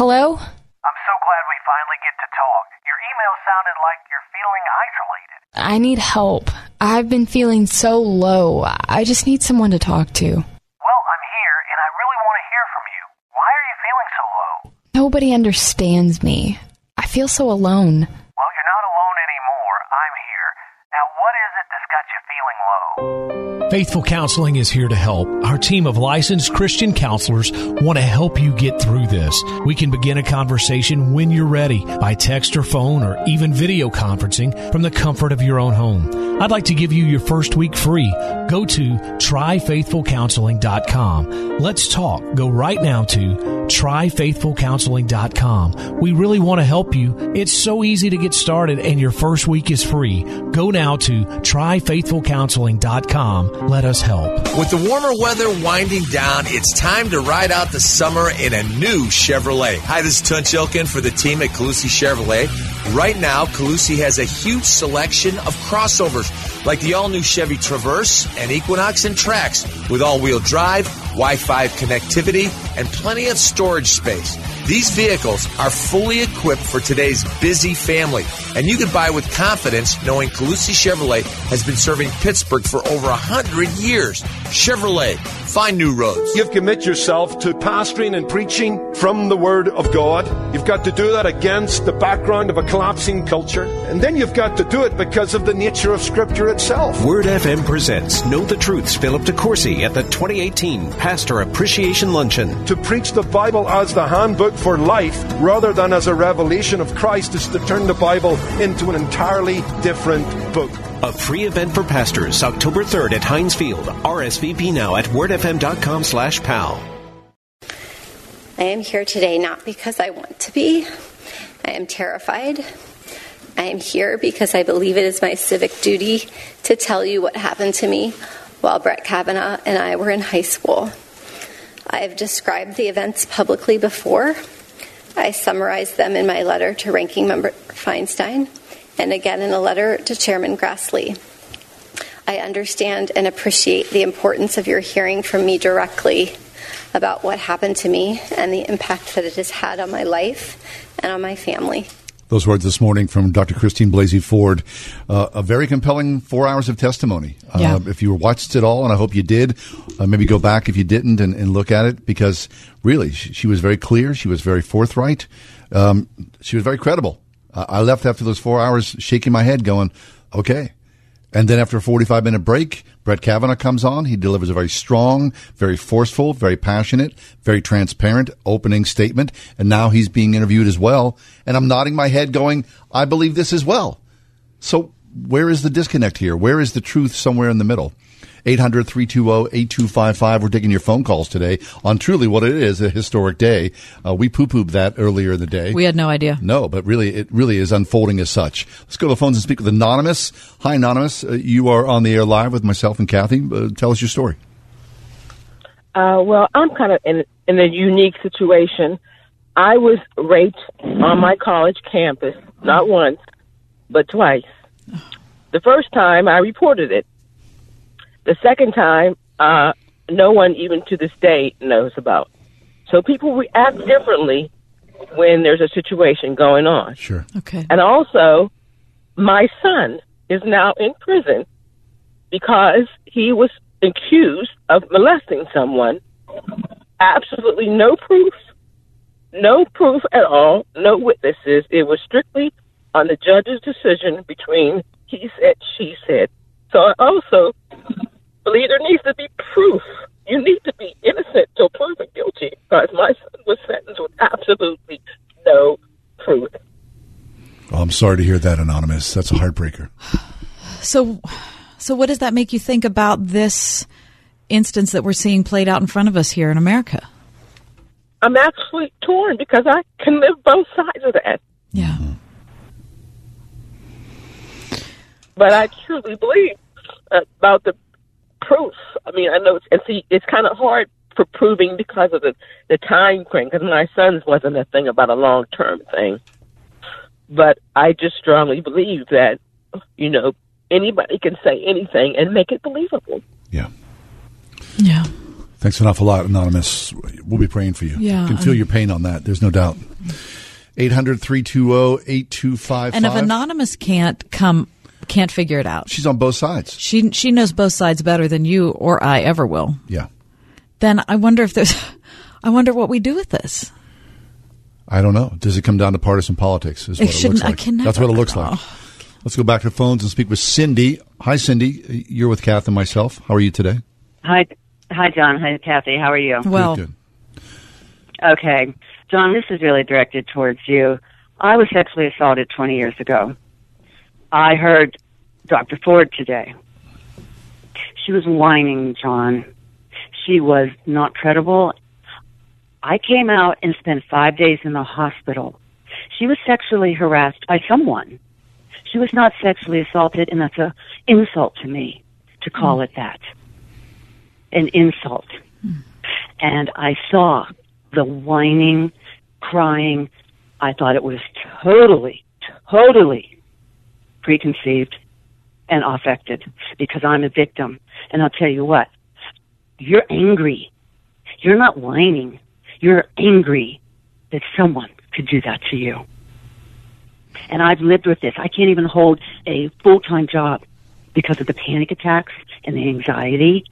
Hello? I'm so glad we finally get to talk. Your email sounded like you're feeling isolated. I need help. I've been feeling so low. I just need someone to talk to. Well, I'm here, and I really want to hear from you. Why are you feeling so low? Nobody understands me. I feel so alone. Well, you're not alone anymore. I'm here. Now, what is it that's got you feeling low? Faithful Counseling is here to help. Our team of licensed Christian counselors want to help you get through this. We can begin a conversation when you're ready by text or phone or even video conferencing from the comfort of your own home. I'd like to give you your first week free. Go to tryfaithfulcounseling.com. Let's talk. Go right now to tryfaithfulcounseling.com. We really want to help you. It's so easy to get started and your first week is free. Go now to tryfaithfulcounseling.com. Let us help. With the warmer weather winding down, it's time to ride out the summer in a new Chevrolet. Hi, this is Tunch Ilkin for the team at Colussy Chevrolet. Right now, Colussy has a huge selection of crossovers like the all-new Chevy Traverse and Equinox and Trax with all-wheel drive, Wi-Fi connectivity, and plenty of storage space. These vehicles are fully equipped for today's busy family, and you can buy with confidence knowing Colussy Chevrolet has been serving Pittsburgh for over a hundred years. Chevrolet, find new roads. You've commit yourself to pastoring and preaching from the Word of God. You've got to do that against the background of a collapsing culture. And then you've got to do it because of the nature of Scripture itself. Word FM presents Know the Truth's Philip DeCourcy at the 2018 Pastor Appreciation Luncheon. To preach the Bible as the handbook for life rather than as a revelation of Christ is to turn the Bible into an entirely different book. A free event for pastors October 3rd at Heinz Field. RSVP now at wordfm.com slash pal. I am here today not because I want to be. I am terrified. I am here because I believe it is my civic duty to tell you what happened to me while Brett Kavanaugh and I were in high school. I have described the events publicly before. I summarized them in my letter to Ranking Member Feinstein and again in a letter to Chairman Grassley. I understand and appreciate the importance of your hearing from me directly about what happened to me and the impact that it has had on my life and on my family. Those words this morning from Dr. Christine Blasey Ford. Uh, a very compelling four hours of testimony. Yeah. Uh, if you watched it all, and I hope you did, uh, maybe go back if you didn't and, and look at it because really she, she was very clear. She was very forthright. Um, she was very credible. Uh, I left after those four hours shaking my head going, okay. And then after a 45 minute break, Brett Kavanaugh comes on. He delivers a very strong, very forceful, very passionate, very transparent opening statement. And now he's being interviewed as well. And I'm nodding my head going, I believe this as well. So where is the disconnect here? Where is the truth somewhere in the middle? 800 320 8255. We're taking your phone calls today on truly what it is a historic day. Uh, we poo pooed that earlier in the day. We had no idea. No, but really, it really is unfolding as such. Let's go to the phones and speak with Anonymous. Hi, Anonymous. Uh, you are on the air live with myself and Kathy. Uh, tell us your story. Uh, well, I'm kind of in in a unique situation. I was raped on my college campus, not once, but twice. The first time I reported it. The second time, uh, no one even to this day knows about. So people react differently when there's a situation going on. Sure. Okay. And also, my son is now in prison because he was accused of molesting someone. Absolutely no proof, no proof at all, no witnesses. It was strictly on the judge's decision between he said, she said. So I also believe there needs to be proof. You need to be innocent till proven guilty because my son was sentenced with absolutely no proof. Oh, I'm sorry to hear that, Anonymous. That's a heartbreaker. So, so what does that make you think about this instance that we're seeing played out in front of us here in America? I'm actually torn because I can live both sides of that. Yeah. But I truly believe about the proof. I mean, I know it's and see, it's kind of hard for proving because of the the time frame. Because my son's wasn't a thing about a long term thing. But I just strongly believe that you know anybody can say anything and make it believable. Yeah. Yeah. Thanks an awful lot, Anonymous. We'll be praying for you. Yeah, Can feel um, your pain on that. There's no doubt. 800 320 8255. And if anonymous can't come, can't figure it out, She's on both sides. she she knows both sides better than you or I ever will. Yeah. Then I wonder if there's, I wonder what we do with this. I don't know. Does it come down to partisan politics? Is It what it, shouldn't- looks I like. can That's what it looks like. Let's go back to the phones and speak with Cindy. Hi, Cindy. You're with Kath and myself. How are you today? Hi, hi, John. Hi, Kathy. How are you? Well, Good, Okay, John. This is really directed towards you. I was sexually assaulted 20 years ago. I heard Dr. Ford today. She was whining, John. She was not credible. I came out and spent five days in the hospital. She was sexually harassed by someone. She was not sexually assaulted, and that's an insult to me to call mm. it that. An insult. Hmm. And I saw the whining, crying. I thought it was totally, totally preconceived and affected because I'm a victim. And I'll tell you what, you're angry. You're not whining. You're angry that someone could do that to you. And I've lived with this. I can't even hold a full-time job because of the panic attacks and the anxiety.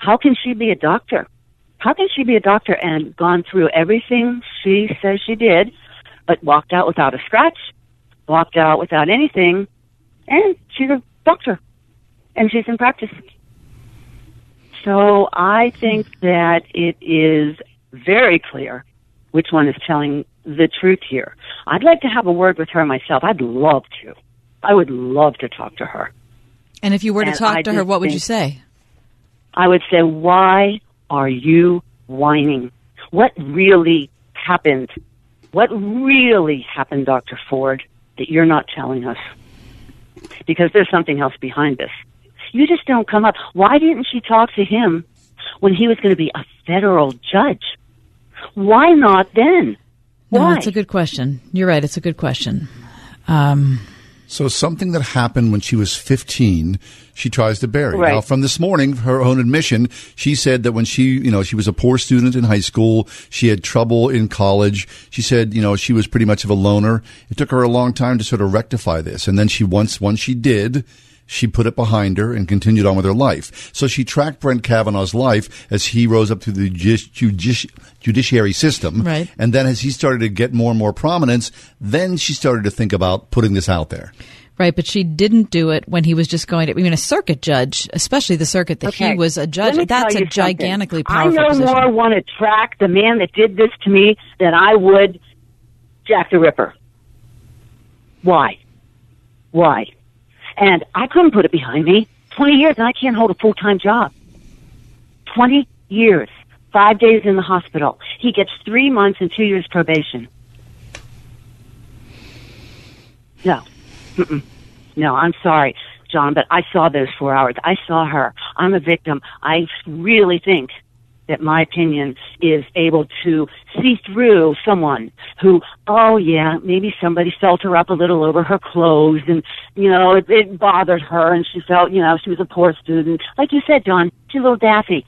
How can she be a doctor? How can she be a doctor and gone through everything she says she did, but walked out without a scratch, walked out without anything, and she's a doctor, and she's in practice. So I think that it is very clear which one is telling the truth here. I'd like to have a word with her myself. I'd love to. I would love to talk to her. and if you were to And talk I to her, what would you say? I would say, why are you whining? What really happened? What really happened, Dr. Ford, that you're not telling us? Because there's something else behind this. You just don't come up. Why didn't she talk to him when he was going to be a federal judge? Why not then? No, Why? that's a good question. You're right. It's a good question. Um, So something that happened when she was 15, she tries to bury. Right. Now, from this morning, her own admission, she said that when she, you know, she was a poor student in high school, she had trouble in college. She said, you know, she was pretty much of a loner. It took her a long time to sort of rectify this, and then she once once she did. She put it behind her and continued on with her life. So she tracked Brent Kavanaugh's life as he rose up through the judici- judici- judiciary system. Right. And then as he started to get more and more prominence, then she started to think about putting this out there. right, but she didn't do it when he was just going to. I mean, a circuit judge, especially the circuit that he was a judge. That's a you something. gigantically powerful I no position. more want to track the man that did this to me than I would Jack the Ripper. Why? Why? And I couldn't put it behind me. 20 years and I can't hold a full-time job. 20 years. Five days in the hospital. He gets three months and two years probation. No. Mm-mm. No, I'm sorry, John, but I saw those four hours. I saw her. I'm a victim. I really think that my opinion is able to see through someone who, oh yeah, maybe somebody felt her up a little over her clothes and, you know, it, it bothered her and she felt, you know, she was a poor student. Like you said, John, she's a little daffy.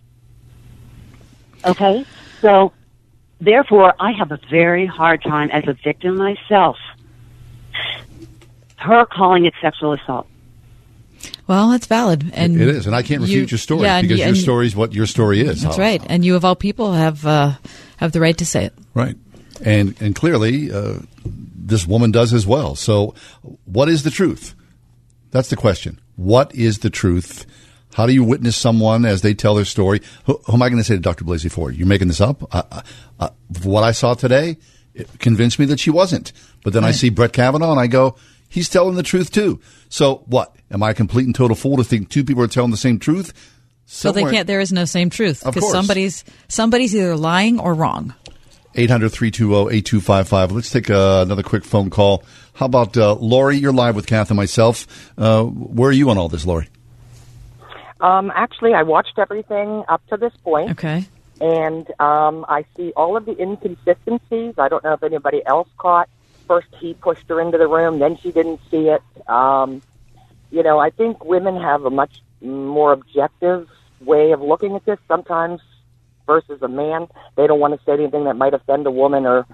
Okay? So, therefore, I have a very hard time as a victim myself. Her calling it sexual assault. Well, that's valid, and it is, and I can't refute you- your story yeah, because you- your story is what your story is. That's How- right, and you of all people have uh, have the right to say it. Right. And and clearly, uh, this woman does as well. So, what is the truth? That's the question. What is the truth? How do you witness someone as they tell their story? Who, who am I going to say to Dr. Blasey Ford? You're making this up? Uh, uh, what I saw today it convinced me that she wasn't. But then I see Brett Kavanaugh and I go, he's telling the truth too. So what? Am I a complete and total fool to think two people are telling the same truth? So they can't. There is no same truth Of because somebody's somebody's either lying or wrong. 800 320 8255. Let's take uh, another quick phone call. How about uh, Lori? You're live with Kath and myself. Uh, where are you on all this, Lori? Um, actually, I watched everything up to this point. Okay. And um, I see all of the inconsistencies. I don't know if anybody else caught. First, he pushed her into the room, then she didn't see it. Um, you know, I think women have a much more objective way of looking at this sometimes versus a man. They don't want to say anything that might offend a woman or,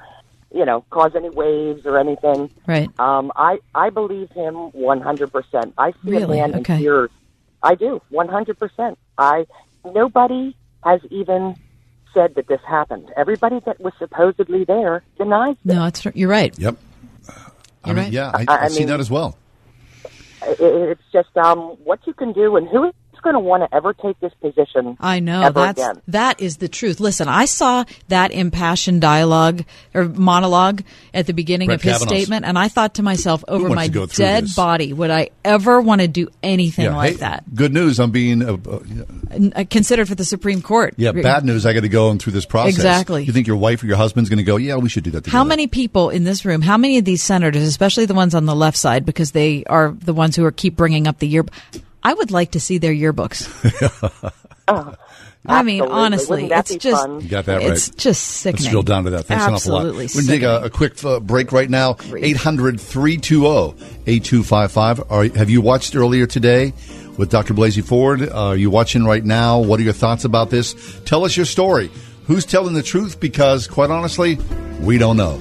you know, cause any waves or anything. Right. Um, I I believe him 100%. I see Really? a man Okay. in tears. I do 100%. I nobody has even said that this happened. Everybody that was supposedly there denies. No, it's you're right. Yep. I You're mean, right. yeah, I, I- I I see mean- that as well. It, it's just um, what you can do, and who is going to want to ever take this position? I know ever that's again. that is the truth. Listen, I saw that impassioned dialogue or monologue at the beginning Brett of his Kavanaugh's. statement, and I thought to myself, over my to go through dead this? body, would I ever want to do anything Yeah, like hey, that? Good news. I'm being uh, uh, uh, Considered for the Supreme Court. yeah. Bad news. I got to go in through this process. Exactly. You think your wife or your husband's going to go? Yeah, we should do that. Together. How many people in this room? How many of these senators, especially the ones on the left side, because they are the ones who are keep bringing up the year? I would like to see their yearbooks. oh, I mean, honestly, Wouldn't that it's just fun? You got that right. It's just sickening. Let's drill down to that. Thanks Absolutely an awful lot. We're going to take a, a quick uh, break right now. 800 320 8255. Have you watched earlier today with Dr. Blasey Ford? Uh, are you watching right now? What are your thoughts about this? Tell us your story. Who's telling the truth? Because, quite honestly, we don't know.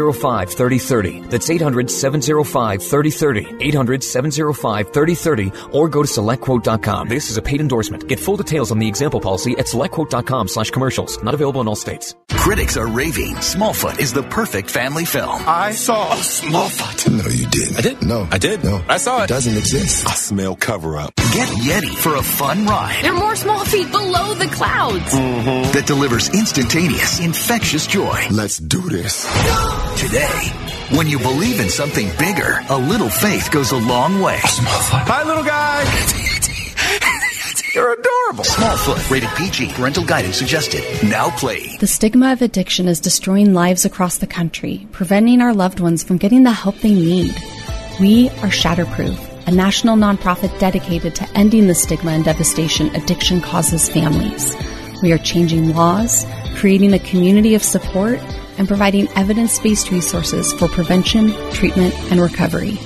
705 3030. That's 800 705 3030. 800 705 3030 or go to selectquote.com. This is a paid endorsement. Get full details on the example policy at selectquote.com slash commercials. Not available in all states. Critics are raving Smallfoot is the perfect family film. I saw oh, Smallfoot. No, you didn't. I did. No, I did. No, I saw it. Doesn't exist. I smell cover up. Get Yeti for a fun ride There are more small feet below the clouds. Mm-hmm. that delivers instantaneous, infectious joy. Let's do this. Today, when you believe in something bigger, a little faith goes a long way. Hi, little guy. You're adorable. Smallfoot, rated PG, parental guidance suggested. Now play. The stigma of addiction is destroying lives across the country, preventing our loved ones from getting the help they need. We are Shatterproof, a national nonprofit dedicated to ending the stigma and devastation addiction causes families. We are changing laws, creating a community of support, and providing evidence based resources for prevention, treatment, and recovery.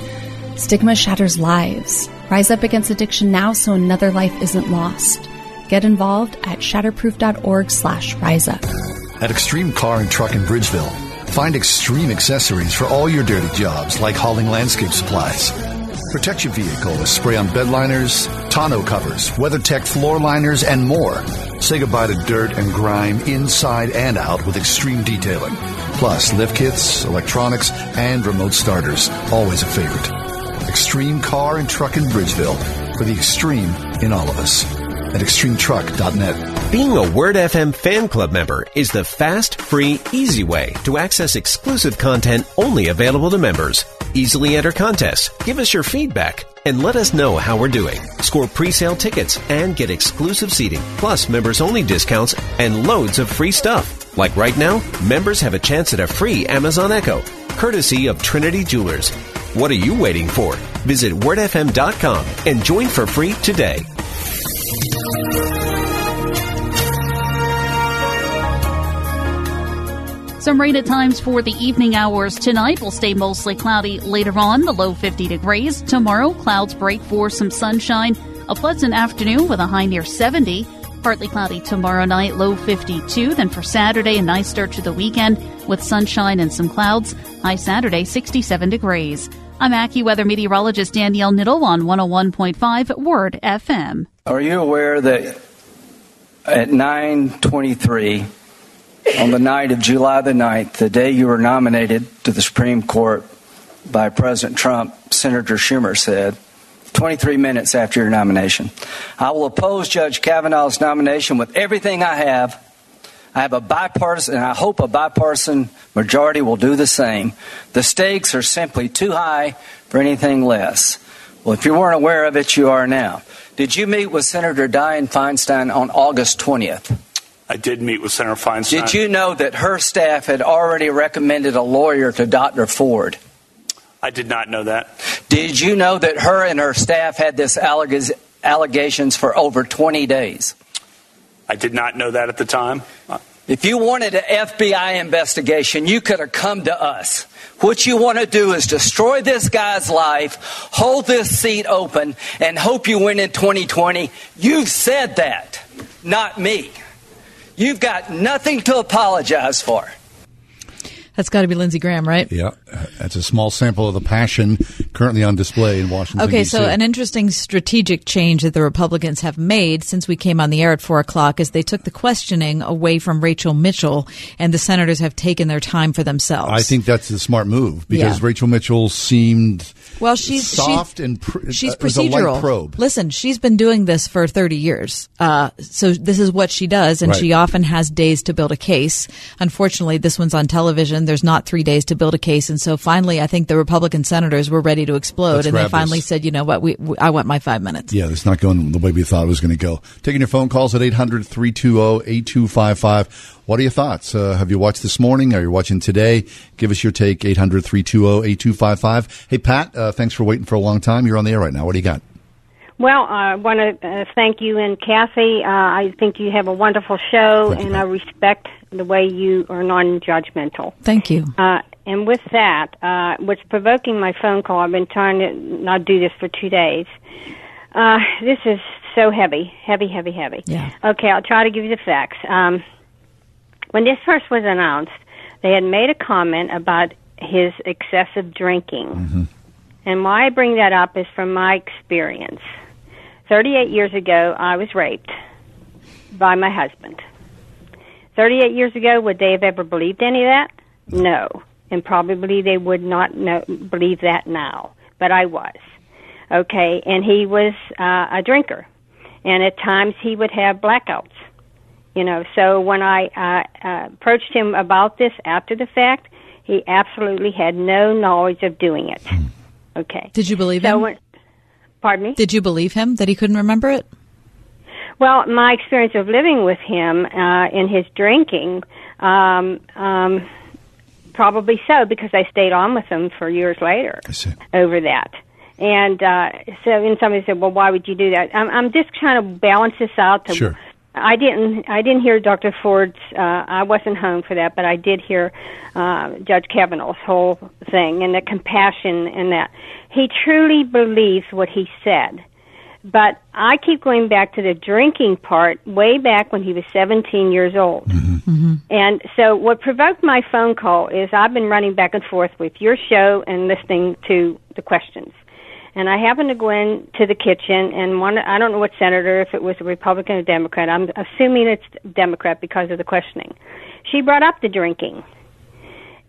Stigma shatters lives. Rise up against addiction now so another life isn't lost. Get involved at shatterproof.org slash rise up. At Extreme Car and Truck in Bridgeville, find extreme accessories for all your dirty jobs like hauling landscape supplies. Protect your vehicle with spray on bed liners, tonneau covers, WeatherTech floor liners, and more. Say goodbye to dirt and grime inside and out with extreme detailing. Plus, lift kits, electronics, and remote starters. Always a favorite. Extreme Car and Truck in Bridgeville for the extreme in all of us. At extremetruck.net. Being a Word FM fan club member is the fast, free, easy way to access exclusive content only available to members. Easily enter contests, give us your feedback, and let us know how we're doing. Score pre-sale tickets and get exclusive seating, plus members only discounts and loads of free stuff. Like right now, members have a chance at a free Amazon Echo, courtesy of Trinity Jewelers. What are you waiting for? Visit wordfm.com and join for free today. Some rain at times for the evening hours tonight will stay mostly cloudy later on, the low 50 degrees. Tomorrow, clouds break for some sunshine. A pleasant afternoon with a high near 70. Partly cloudy tomorrow night, low 52. Then for Saturday, a nice start to the weekend with sunshine and some clouds. High Saturday, 67 degrees. I'm AccuWeather meteorologist Danielle Niddle on 101.5 Word FM. Are you aware that at 923 on the night of July the 9th, the day you were nominated to the Supreme Court by President Trump, Senator Schumer said, 23 minutes after your nomination, I will oppose Judge Kavanaugh's nomination with everything I have. I have a bipartisan, and I hope a bipartisan majority will do the same. The stakes are simply too high for anything less. Well, if you weren't aware of it, you are now. Did you meet with Senator Dianne Feinstein on August 20th? I did meet with Senator Feinstein. Did you know that her staff had already recommended a lawyer to Dr. Ford? I did not know that. Did you know that her and her staff had this alleg- allegations for over 20 days? I did not know that at the time. Uh, if you wanted an FBI investigation, you could have come to us. What you want to do is destroy this guy's life, hold this seat open, and hope you win in 2020. You've said that, not me. You've got nothing to apologize for. That's got to be Lindsey Graham, right? Yeah, that's a small sample of the passion currently on display in Washington. Okay, DC. so an interesting strategic change that the Republicans have made since we came on the air at four o'clock is they took the questioning away from Rachel Mitchell, and the senators have taken their time for themselves. I think that's a smart move because Yeah. Rachel Mitchell seemed well, she's soft she- and pr- she's uh, light procedural. probe. Listen, she's been doing this for thirty years, uh, so this is what she does, and Right. she often has days to build a case. Unfortunately, this one's on television. There's not three days to build a case, and so finally, I think the Republican senators were ready to explode, Let's and they finally this. said, "You know what? We, we I want my five minutes." Yeah, it's not going the way we thought it was going to go. Taking your phone calls at 800 320 8255. What are your thoughts? Uh, have you watched this morning? Are you watching today? Give us your take, 800 320 8255. Hey, Pat, uh, thanks for waiting for a long time. You're on the air right now. What do you got? Well, I want to uh, thank you and Kathy. Uh, I think you have a wonderful show, and I respect the way you are non-judgmental. Thank you. Uh, and with that, uh, what's provoking my phone call, I've been trying to not do this for two days. Uh, this is so heavy, heavy, heavy, heavy. Yeah. Okay, I'll try to give you the facts. Um, when this first was announced, they had made a comment about his excessive drinking. And why I bring that up is from my experience. 38 years ago, I was raped by my husband. 38 years ago, would they have ever believed any of that? No. And probably they would not know, believe that now. But I was. Okay, and he was uh, a drinker. And at times he would have blackouts. You know, so when I uh, uh, approached him about this after the fact, he absolutely had no knowledge of doing it. Okay. Did you believe So him? when, pardon me? Did you believe him that he couldn't remember it? Well, my experience of living with him uh, in his drinking, um, um, probably so because I stayed on with him for years later over that. And uh, so, and somebody said, "Well, why would you do that?" I'm, I'm just trying to balance this out. To, Sure. I didn't. I didn't hear Dr. Ford's. Uh, I wasn't home for that, but I did hear uh, Judge Kavanaugh's whole thing and the compassion and that he truly believes what he said. But I keep going back to the drinking part, way back when he was 17 years old. And so, what provoked my phone call is I've been running back and forth with your show and listening to the questions. And I happened to go into the kitchen, and one I don't know what senator, if it was a Republican or Democrat. I'm assuming it's Democrat because of the questioning. She brought up the drinking,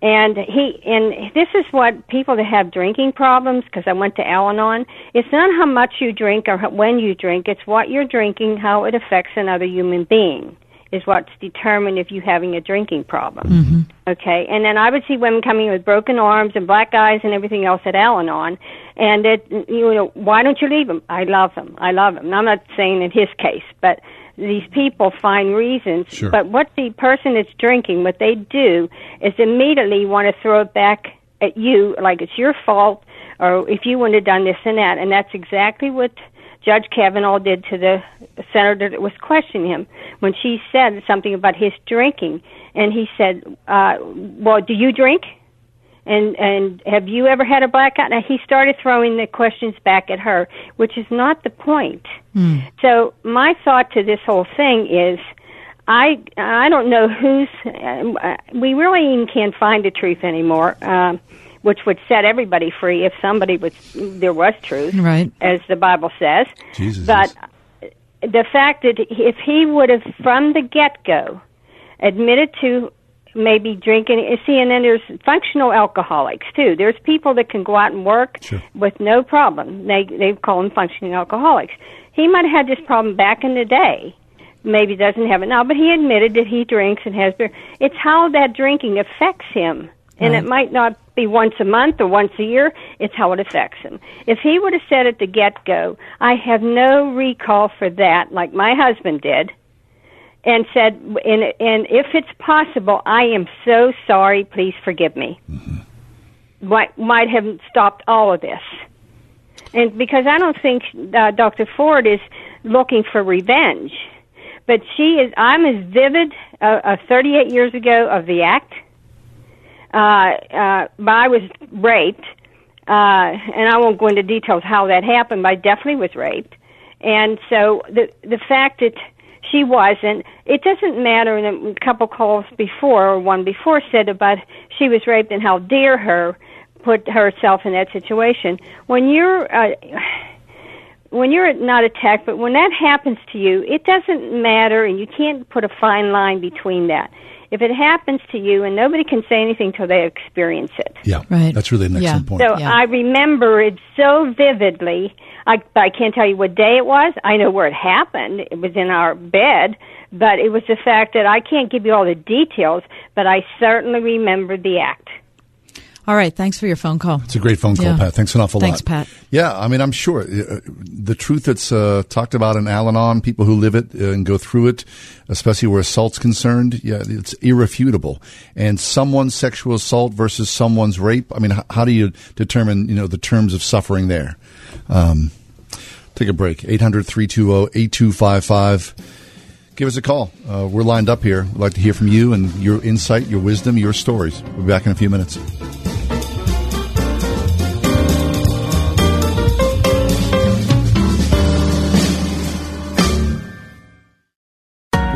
and he and this is what people that have drinking problems because I went to Al-Anon. It's not how much you drink or how, when you drink; it's what you're drinking, how it affects another human being is what's determined if you're having a drinking problem. Mm-hmm. Okay, and then I would see women coming with broken arms and black eyes and everything else at Al-Anon, and it, you know, why don't you leave them? I love them. I love them. I'm not saying in his case, but these people find reasons. Sure. But what the person that's drinking, what they do is immediately want to throw it back at you, like it's your fault, or if you wouldn't have done this and that, and that's exactly what Judge Kavanaugh did to the senator that was questioning him when she said something about his drinking, and he said, uh, "Well, do you drink?" And and have you ever had a blackout? Now he started throwing the questions back at her, which is not the point. So my thought to this whole thing is, I I don't know who's. Uh, we really even can't find the truth anymore, um, which would set everybody free if somebody was there was truth, Right. as the Bible says. Jesus. But the fact that if he would have from the get go admitted to maybe drinking see and then there's functional alcoholics too. There's people that can go out and work with no problem. They they call them functioning alcoholics. He might have had this problem back in the day. Maybe doesn't have it now but he admitted that he drinks and has beer. It's how that drinking affects him and Right. it might not be once a month or once a year it's how it affects him if he would have said at the get go i have no recall for that like my husband did and said, and, and if it's possible, I am so sorry. Please forgive me. Might might have stopped all of this, and because I don't think uh, Dr. Ford is looking for revenge, but she is. I'm as vivid uh, uh, 38 years ago of the act. Uh, uh, but I was raped, uh, and I won't go into details how that happened. But I definitely was raped, and so the the fact that she wasn't. It doesn't matter. And a couple calls before, or one before, said about she was raped and how dare her put herself in that situation. When you're uh, when you're not attacked, but when that happens to you, it doesn't matter, and you can't put a fine line between that. If it happens to you, and nobody can say anything till they experience it. Yeah, right. That's really an excellent point. So I remember it so vividly. I, but I can't tell you what day it was. I know where it happened. It was in our bed, but it was the fact that I can't give you all the details, but I certainly remember the act. All right. Thanks for your phone call. It's a great phone call, Yeah. Pat. Thanks an awful Thanks, lot. Thanks, Pat. Yeah, I mean, I'm sure uh, the truth that's uh, talked about in Al-Anon, people who live it uh, and go through it, especially where assault's concerned, yeah, it's irrefutable. And someone's sexual assault versus someone's rape. I mean, h- how do you determine, you know, the terms of suffering there? Um, take a break. 800-320-8255. Give us a call. Uh, we're lined up here. We'd like to hear from you and your insight, your wisdom, your stories. We'll be back in a few minutes.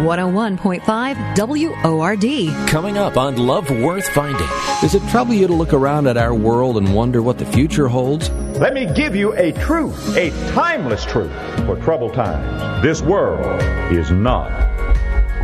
101.5 WORD. Coming up on Love Worth Finding. Does it trouble you to look around at our world and wonder what the future holds? Let me give you a truth, a timeless truth for troubled times. This world is not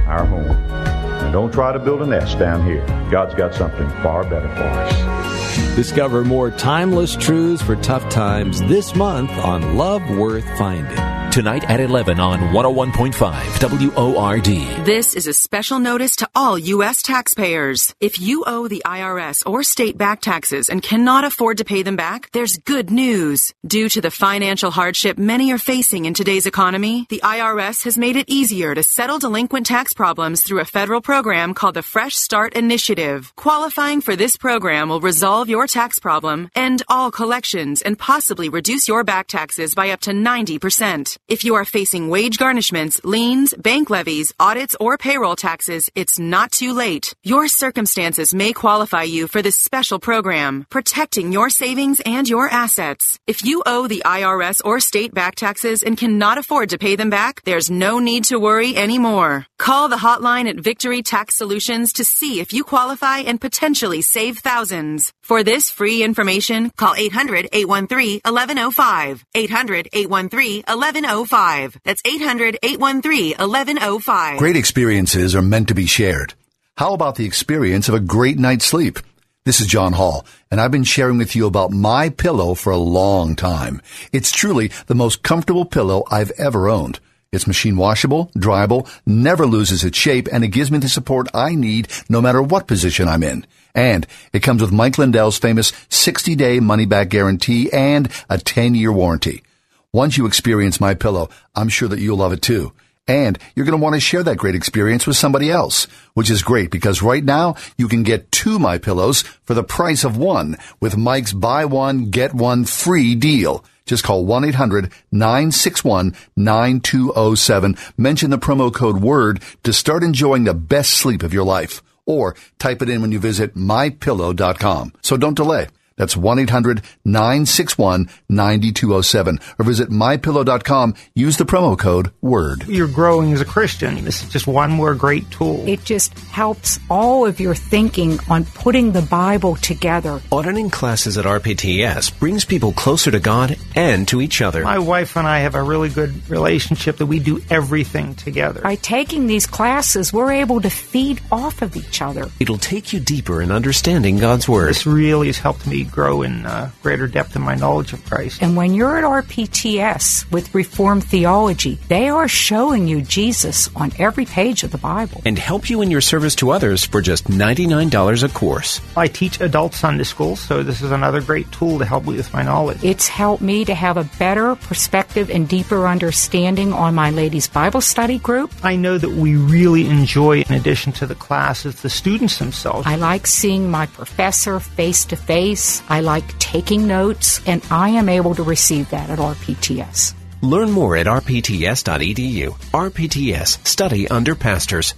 our home. And don't try to build a nest down here. God's got something far better for us. Discover more timeless truths for tough times this month on Love Worth Finding. Tonight at 11 on 101.5 WORD. This is a special notice to all U.S. taxpayers. If you owe the IRS or state back taxes and cannot afford to pay them back, there's good news. Due to the financial hardship many are facing in today's economy, the IRS has made it easier to settle delinquent tax problems through a federal program called the Fresh Start Initiative. Qualifying for this program will resolve your tax problem, end all collections, and possibly reduce your back taxes by up to 90%. If you are facing wage garnishments, liens, bank levies, audits, or payroll taxes, it's not too late. Your circumstances may qualify you for this special program, protecting your savings and your assets. If you owe the IRS or state back taxes and cannot afford to pay them back, there's no need to worry anymore. Call the hotline at Victory Tax Solutions to see if you qualify and potentially save thousands. For this free information, call 800 813 1105. 800 813 1105. That's 800 813 1105. Great experiences are meant to be shared. How about the experience of a great night's sleep? This is John Hall, and I've been sharing with you about my pillow for a long time. It's truly the most comfortable pillow I've ever owned. It's machine washable, dryable, never loses its shape, and it gives me the support I need no matter what position I'm in. And it comes with Mike Lindell's famous 60 day money back guarantee and a 10 year warranty. Once you experience my pillow, I'm sure that you'll love it too. And you're going to want to share that great experience with somebody else, which is great because right now you can get two My Pillows for the price of one with Mike's buy one, get one free deal. Just call 1-800-961-9207. Mention the promo code WORD to start enjoying the best sleep of your life. Or type it in when you visit mypillow.com. So don't delay. That's 1-800-961-9207 or visit mypillow.com. Use the promo code WORD. You're growing as a Christian. This is just one more great tool. It just helps all of your thinking on putting the Bible together. Auditing classes at RPTS brings people closer to God and to each other. My wife and I have a really good relationship that we do everything together. By taking these classes, we're able to feed off of each other. It'll take you deeper in understanding God's Word. This really has helped me grow in uh, greater depth in my knowledge of Christ. And when you're at RPTS with Reformed theology, they are showing you Jesus on every page of the Bible. And help you in your service to others for just $99 a course. I teach adult Sunday school, so this is another great tool to help me with my knowledge. It's helped me to have a better perspective and deeper understanding on my ladies' Bible study group. I know that we really enjoy, in addition to the classes, the students themselves. I like seeing my professor face to face. I like taking notes, and I am able to receive that at RPTS. Learn more at rpts.edu. RPTS, study under pastors.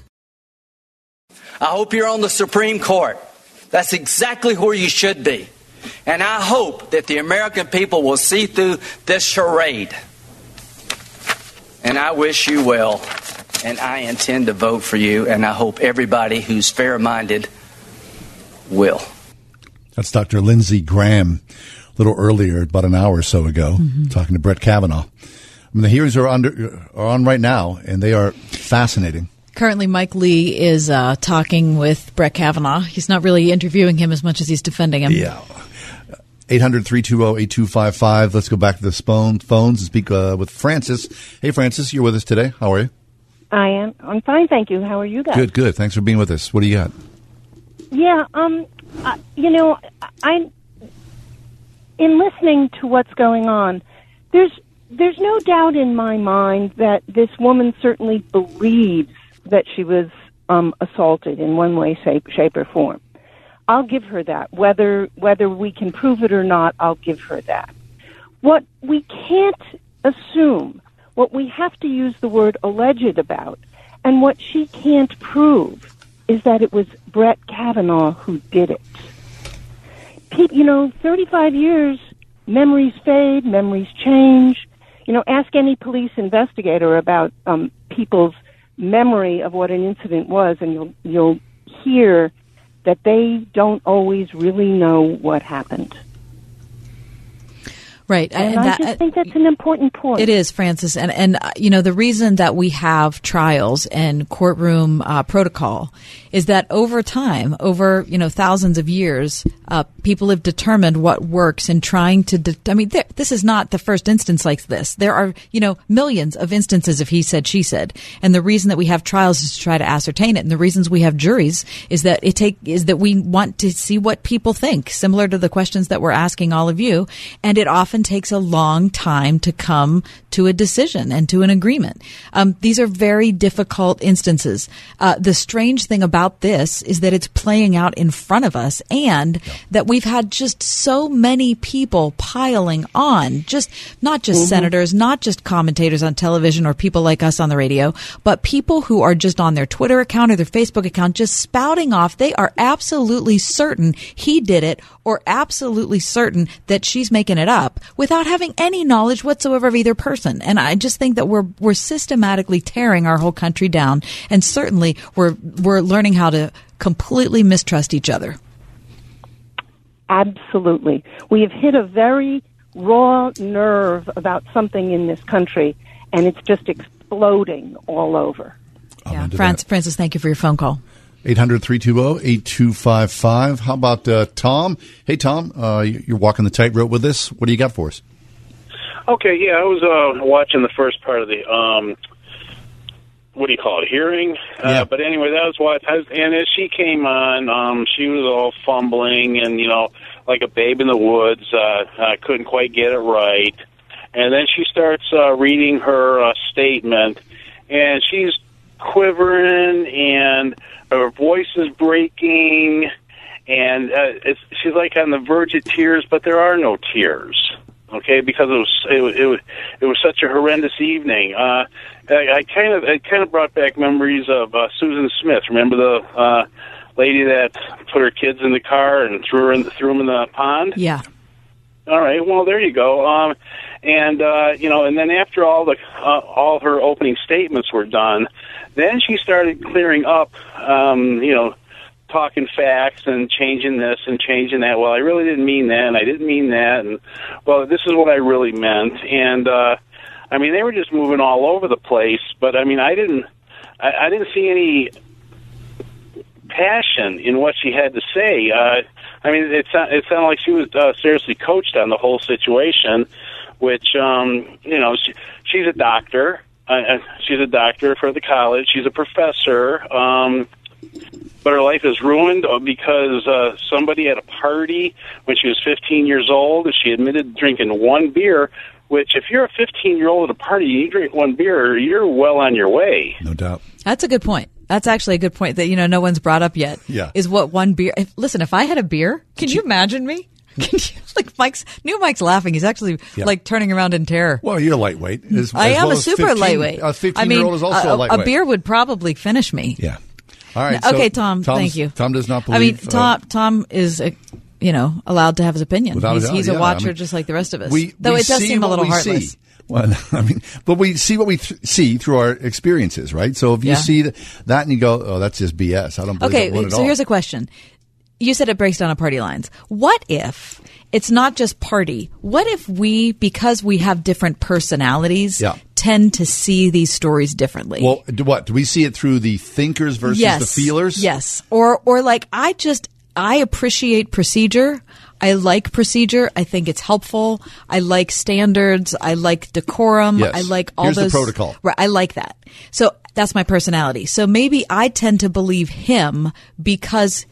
I hope you're on the Supreme Court. That's exactly where you should be. And I hope that the American people will see through this charade. And I wish you well. And I intend to vote for you. And I hope everybody who's fair minded will. That's Dr. Lindsey Graham a little earlier, about an hour or so ago, mm-hmm. talking to Brett Kavanaugh. I mean, the hearings are, under, are on right now, and they are fascinating. Currently, Mike Lee is uh, talking with Brett Kavanaugh. He's not really interviewing him as much as he's defending him. Yeah. 800 320 8255. Let's go back to the phone, phones and speak uh, with Francis. Hey, Francis, you're with us today. How are you? I am. I'm fine, thank you. How are you guys? Good, good. Thanks for being with us. What do you got? Yeah, um, uh, you know, I in listening to what's going on, there's there's no doubt in my mind that this woman certainly believes that she was um, assaulted in one way, shape, shape, or form. I'll give her that. Whether whether we can prove it or not, I'll give her that. What we can't assume, what we have to use the word alleged about, and what she can't prove is that it was Brett Kavanaugh who did it. You know, 35 years, memories fade, memories change. You know, ask any police investigator about um, people's memory of what an incident was, and you'll you'll hear that they don't always really know what happened. Right, and, and I that, just think that's an important point. It is, Francis, and and uh, you know the reason that we have trials and courtroom uh, protocol is that over time, over you know thousands of years, uh, people have determined what works in trying to. De- I mean, this is not the first instance like this. There are you know millions of instances of he said she said, and the reason that we have trials is to try to ascertain it, and the reasons we have juries is that it take is that we want to see what people think, similar to the questions that we're asking all of you, and it often takes a long time to come to a decision and to an agreement. Um, these are very difficult instances. Uh, the strange thing about about this is that it's playing out in front of us and yeah. that we've had just so many people piling on, just not just mm-hmm. senators, not just commentators on television or people like us on the radio, but people who are just on their Twitter account or their Facebook account just spouting off. They are absolutely certain he did it or absolutely certain that she's making it up without having any knowledge whatsoever of either person. And I just think that we're we're systematically tearing our whole country down, and certainly we're we're learning how to completely mistrust each other. Absolutely. We have hit a very raw nerve about something in this country, and it's just exploding all over. yeah, Francis, Francis, thank you for your phone call. 800 320 8255. How about uh, Tom? Hey, Tom, uh, you're walking the tightrope with us. What do you got for us? Okay, yeah, I was uh, watching the first part of the um, what do you call it, hearing? Uh, but anyway, that was what. And as she came on, um, she was all fumbling and you know, like a babe in the woods. Uh, I couldn't quite get it right. And then she starts uh, reading her uh, statement, and she's quivering, and her voice is breaking, and uh, she's like on the verge of tears, but there are no tears okay, because it was it, it it was such a horrendous evening. Uh, I, I kind of it kind of brought back memories of uh, Susan Smith. Remember the uh, lady that put her kids in the car and threw her in, threw them in the pond? Yeah. All right. Well, there you go. Um, and uh, you know, and then after all the uh, all her opening statements were done, then she started clearing up. Um, you know, talking facts and changing this and changing that. Well, I really didn't mean that, and I didn't mean that, and well, this is what I really meant. And uh, I mean, they were just moving all over the place. But I mean, I didn't, I, I didn't see any passion in what she had to say. Uh, I mean, it, sound- it sounded like she was uh, seriously coached on the whole situation, which, um, you know, she, she's a doctor. Uh, uh, she's a doctor for the college. She's a professor. Um, but her life is ruined uh, because uh, somebody at a party when she was 15 years old, she admitted drinking one beer. Which, if you're a 15 year old at a party and you drink one beer, you're well on your way. No doubt. That's a good point. That's actually a good point that you know no one's brought up yet. Yeah. is what one beer? If, listen, if I had a beer, can you imagine me? Can you, like Mike's new Mike's laughing. He's actually Yeah. like turning around in terror. Well, you're lightweight. As, I as am well a super 15 lightweight. A 15 I mean, year old is also a, a lightweight. a beer would probably finish me. Yeah. All right. No, so okay, Tom. Tom's- thank you. Tom does not believe. I mean, believe. uh, Tom. Tom is, uh, you know, allowed to have his opinion. Without a doubt, he's yeah, a I watcher mean, just like the rest of us. we, Though we it does seem a little heartless. See. Well, I mean, but we see what we th- see through our experiences, right? So if you Yeah. see th- that and you go, "Oh, that's just BS," I don't believe Okay, that one at so all. here's a question. You said it breaks down on party lines. What if it's not just party? What if we, because we have different personalities, Yeah. tend to see these stories differently? well, do what do we see it through the thinkers versus yes, the feelers? Yes, or or like I just I appreciate procedure. I like procedure. I think it's helpful. I like standards. I like decorum. Yes. I like all Here's the those protocol. Right, I like that. So that's my personality. So maybe I tend to believe him because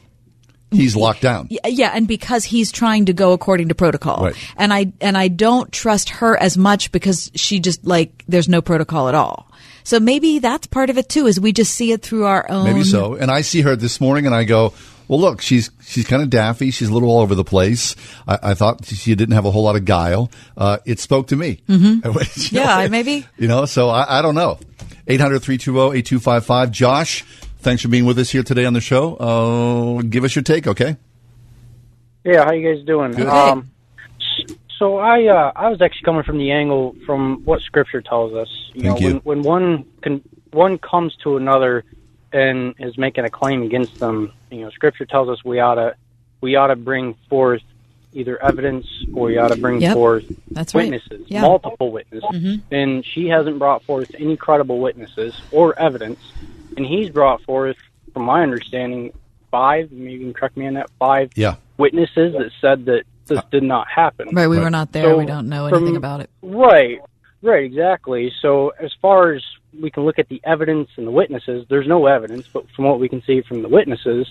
He's locked down. yeah, yeah, and because he's trying to go according to protocol. Right. And I and I don't trust her as much because she just like there's no protocol at all. So maybe that's part of it too, is we just see it through our own Maybe so. And I see her this morning, and I go, "Well, look, she's she's kind of daffy. She's a little all over the place. I, I thought she didn't have a whole lot of guile. Uh, it spoke to me. Mhm. You know, Yeah, maybe. You know, so I, I don't know. 800-320-8255. Josh, thanks for being with us here today on the show. Uh, give us your take, okay? Yeah, how you guys doing? Good. Um, so I uh, I was actually coming from the angle from what Scripture tells us. You Thank know, you. when when one can one comes to another and is making a claim against them, you know, Scripture tells us we ought to we ought to bring forth either evidence or we ought to bring Yep. forth That's right. witnesses, Yeah. multiple witnesses. Mhm. And she hasn't brought forth any credible witnesses or evidence, and he's brought forth, from my understanding, five. Maybe you can correct me on that. Five Yeah. witnesses that said that this did not happen. Right, we were not there. So we don't know from- anything about it. Right, right, exactly. So as far as we can look at the evidence and the witnesses, there's no evidence, but from what we can see from the witnesses,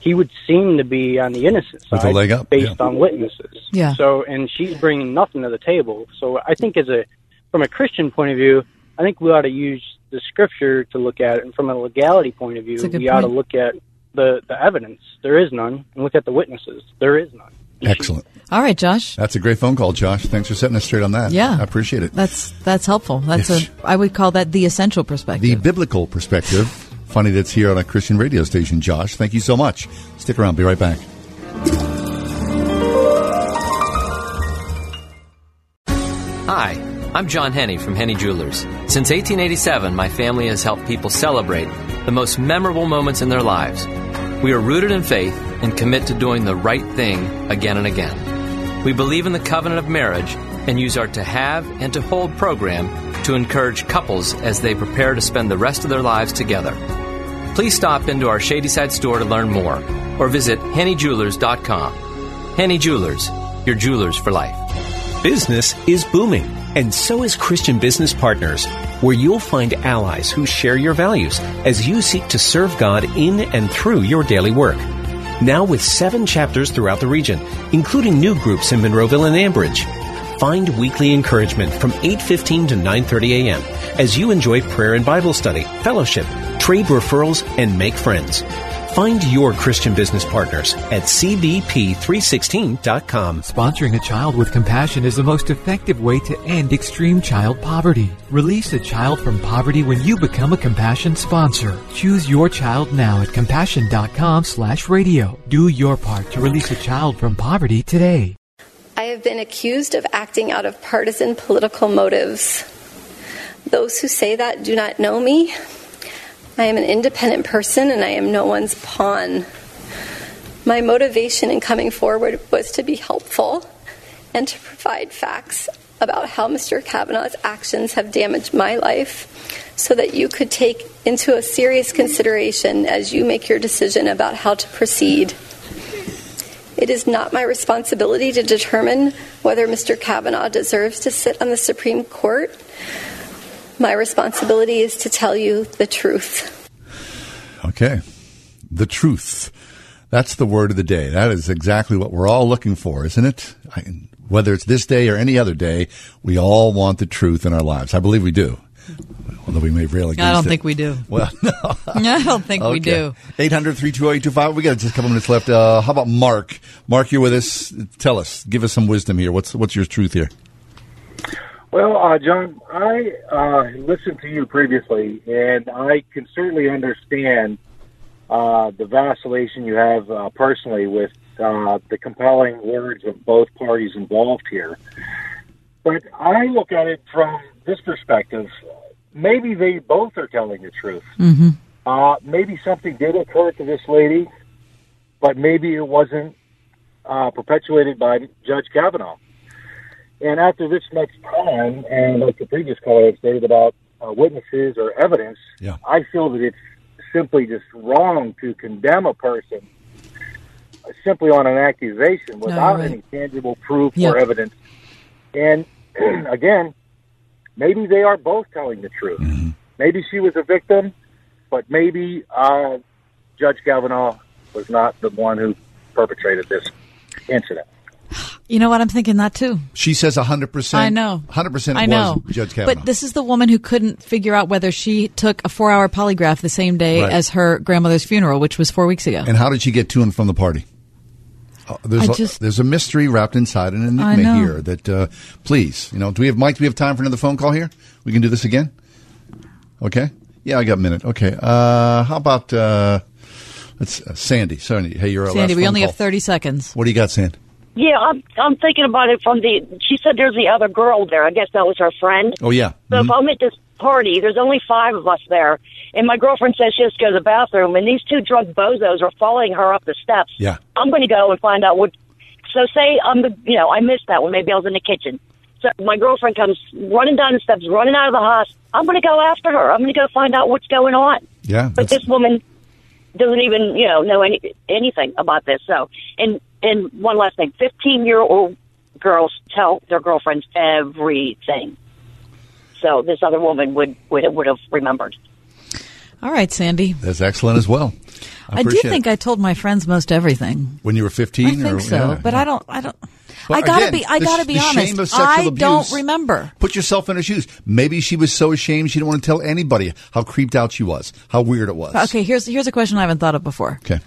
he would seem to be on the innocent With side a leg up, based yeah. on witnesses. Yeah. So and she's bringing nothing to the table. So I think as a from a Christian point of view, I think we ought to use the scripture to look at it, and from a legality point of view, That's a good we ought to look at the the evidence. There is none, and look at the witnesses. There is none. Excellent. All right, Josh. That's a great phone call, Josh. Thanks for setting us straight on that. Yeah. I appreciate it. That's that's helpful. That's Yes. a I would call that the essential perspective. The biblical perspective. Funny that's here on a Christian radio station, Josh. Thank you so much. Stick around. Be right back. Hi, I'm John Henne from Henne Jewelers. Since 1887, my family has helped people celebrate the most memorable moments in their lives. We are rooted in faith and commit to doing the right thing again and again. We believe in the covenant of marriage and use our To Have and To Hold program to encourage couples as they prepare to spend the rest of their lives together. Please stop into our Shadyside store to learn more or visit hennejewelers.com. Henne Jewelers, your jewelers for life. Business is booming, and so is Christian Business Partners, where you'll find allies who share your values as you seek to serve God in and through your daily work. Now with seven chapters throughout the region, including new groups in Monroeville and Ambridge. Find weekly encouragement from 8:15 to 9:30 a.m. as you enjoy prayer and Bible study, fellowship, trade referrals, and make friends. Find your Christian business partners at cbp316.com. Sponsoring a child with compassion is the most effective way to end extreme child poverty. Release a child from poverty when you become a compassion sponsor. Choose your child now at compassion.com slash radio. Do your part to release a child from poverty today. I have been accused of acting out of partisan political motives. Those who say that do not know me. I am an independent person and I am no one's pawn. My motivation in coming forward was to be helpful and to provide facts about how Mr. Kavanaugh's actions have damaged my life so that you could take into a serious consideration as you make your decision about how to proceed. It is not my responsibility to determine whether Mr. Kavanaugh deserves to sit on the Supreme Court. My responsibility is to tell you the truth. Okay. The truth. That's the word of the day. That is exactly what we're all looking for, isn't it? I, whether it's this day or any other day, we all want the truth in our lives. I believe we do. Although we may rail against I don't it. think we do. Well, no. I don't think we do. 800 320 We got just a couple minutes left. Uh, how about Mark? Mark, you're with us. Tell us. Give us some wisdom here. What's what's your truth here? Well, uh, John, I uh, listened to you previously, and I can certainly understand uh, the vacillation you have uh, personally with uh, the compelling words of both parties involved here. But I look at it from this perspective. Maybe they both are telling the truth. Mm-hmm. Uh, maybe something did occur to this lady, but maybe it wasn't uh, perpetuated by Judge Kavanaugh. And after this much time, and like the previous caller had stated about uh, witnesses or evidence, yeah. I feel that it's simply just wrong to condemn a person simply on an accusation without right. any tangible proof Yep. or evidence. And again, maybe they are both telling the truth. Maybe she was a victim, but maybe uh, Judge Kavanaugh was not the one who perpetrated this incident. You know what? I'm thinking that too. She says 100%. I know. 100% I know. was Judge Kavanaugh. But this is the woman who couldn't figure out whether she took a four hour polygraph the same day Right. as her grandmother's funeral, which was four weeks ago. and how did she get to and from the party? Uh, there's, I a, just- there's a mystery wrapped inside an enigma here that, uh, please, you know, do we have, Mike, do we have time for another phone call here? We can do this again? Okay. Yeah, I got a minute. Okay. Uh, how about, uh, let's, uh, Sandy. Sandy, hey, you're our Sandy, we only call. have 30 seconds. What do you got, Sandy? Yeah, I'm I'm thinking about it from the. She said there's the other girl there. I guess that was her friend. Oh, yeah. So if mm-hmm. I'm at this party, there's only five of us there, and my girlfriend says she has to go to the bathroom, and these two drunk bozos are following her up the steps. Yeah. I'm going to go and find out what. So say I'm the, you know, I missed that one. Maybe I was in the kitchen. So my girlfriend comes running down the steps, running out of the house. I'm going to go after her. I'm going to go find out what's going on. Yeah. But this woman doesn't even, you know, know any anything about this. So, and and one last thing: fifteen-year-old girls tell their girlfriends everything. So this other woman would would would have remembered. All right, Sandy. That's excellent as well. I, do think it. I told my friends most everything. When you were 15? I think or, so, yeah, but yeah. I don't. I don't. Well, I gotta again, be. I gotta be the honest. of sexual I abuse. don't remember. Put yourself in her shoes. Maybe she was so ashamed she didn't want to tell anybody how creeped out she was, how weird it was. Okay, here's here's a question I haven't thought of before. Okay.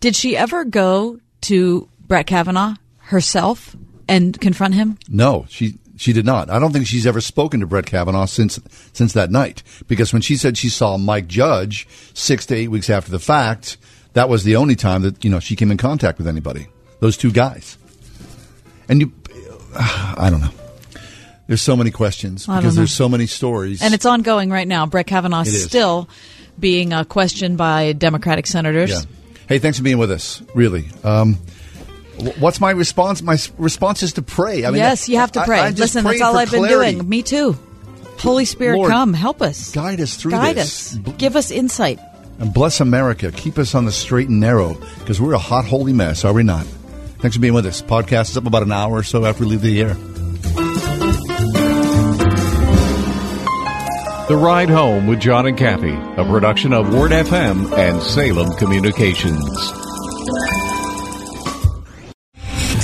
Did she ever go to Brett Kavanaugh herself and confront him? No, she she did not. I don't think she's ever spoken to Brett Kavanaugh since since that night. Because when she said she saw Mike Judge six to eight weeks after the fact, that was the only time that you know she came in contact with anybody. Those two guys. And you, I don't know. There's so many questions I because there's so many stories. And it's ongoing right now. Brett Kavanaugh still being uh, questioned by Democratic senators. Yeah. Hey, thanks for being with us. Really. Um, what's my response? My response is to pray. I mean, yes, you have to pray. I just Listen, that's all I've been clarity. doing. Me too. Holy Spirit, Lord, come, help us. Guide us through Guide this. us. Give us insight. And bless America. Keep us on the straight and narrow because we're a hot, holy mess, are we not? Thanks for being with us. Podcast is up about an hour or so after we leave the air. The Ride Home with John and Kathy, a production of Word FM and Salem Communications.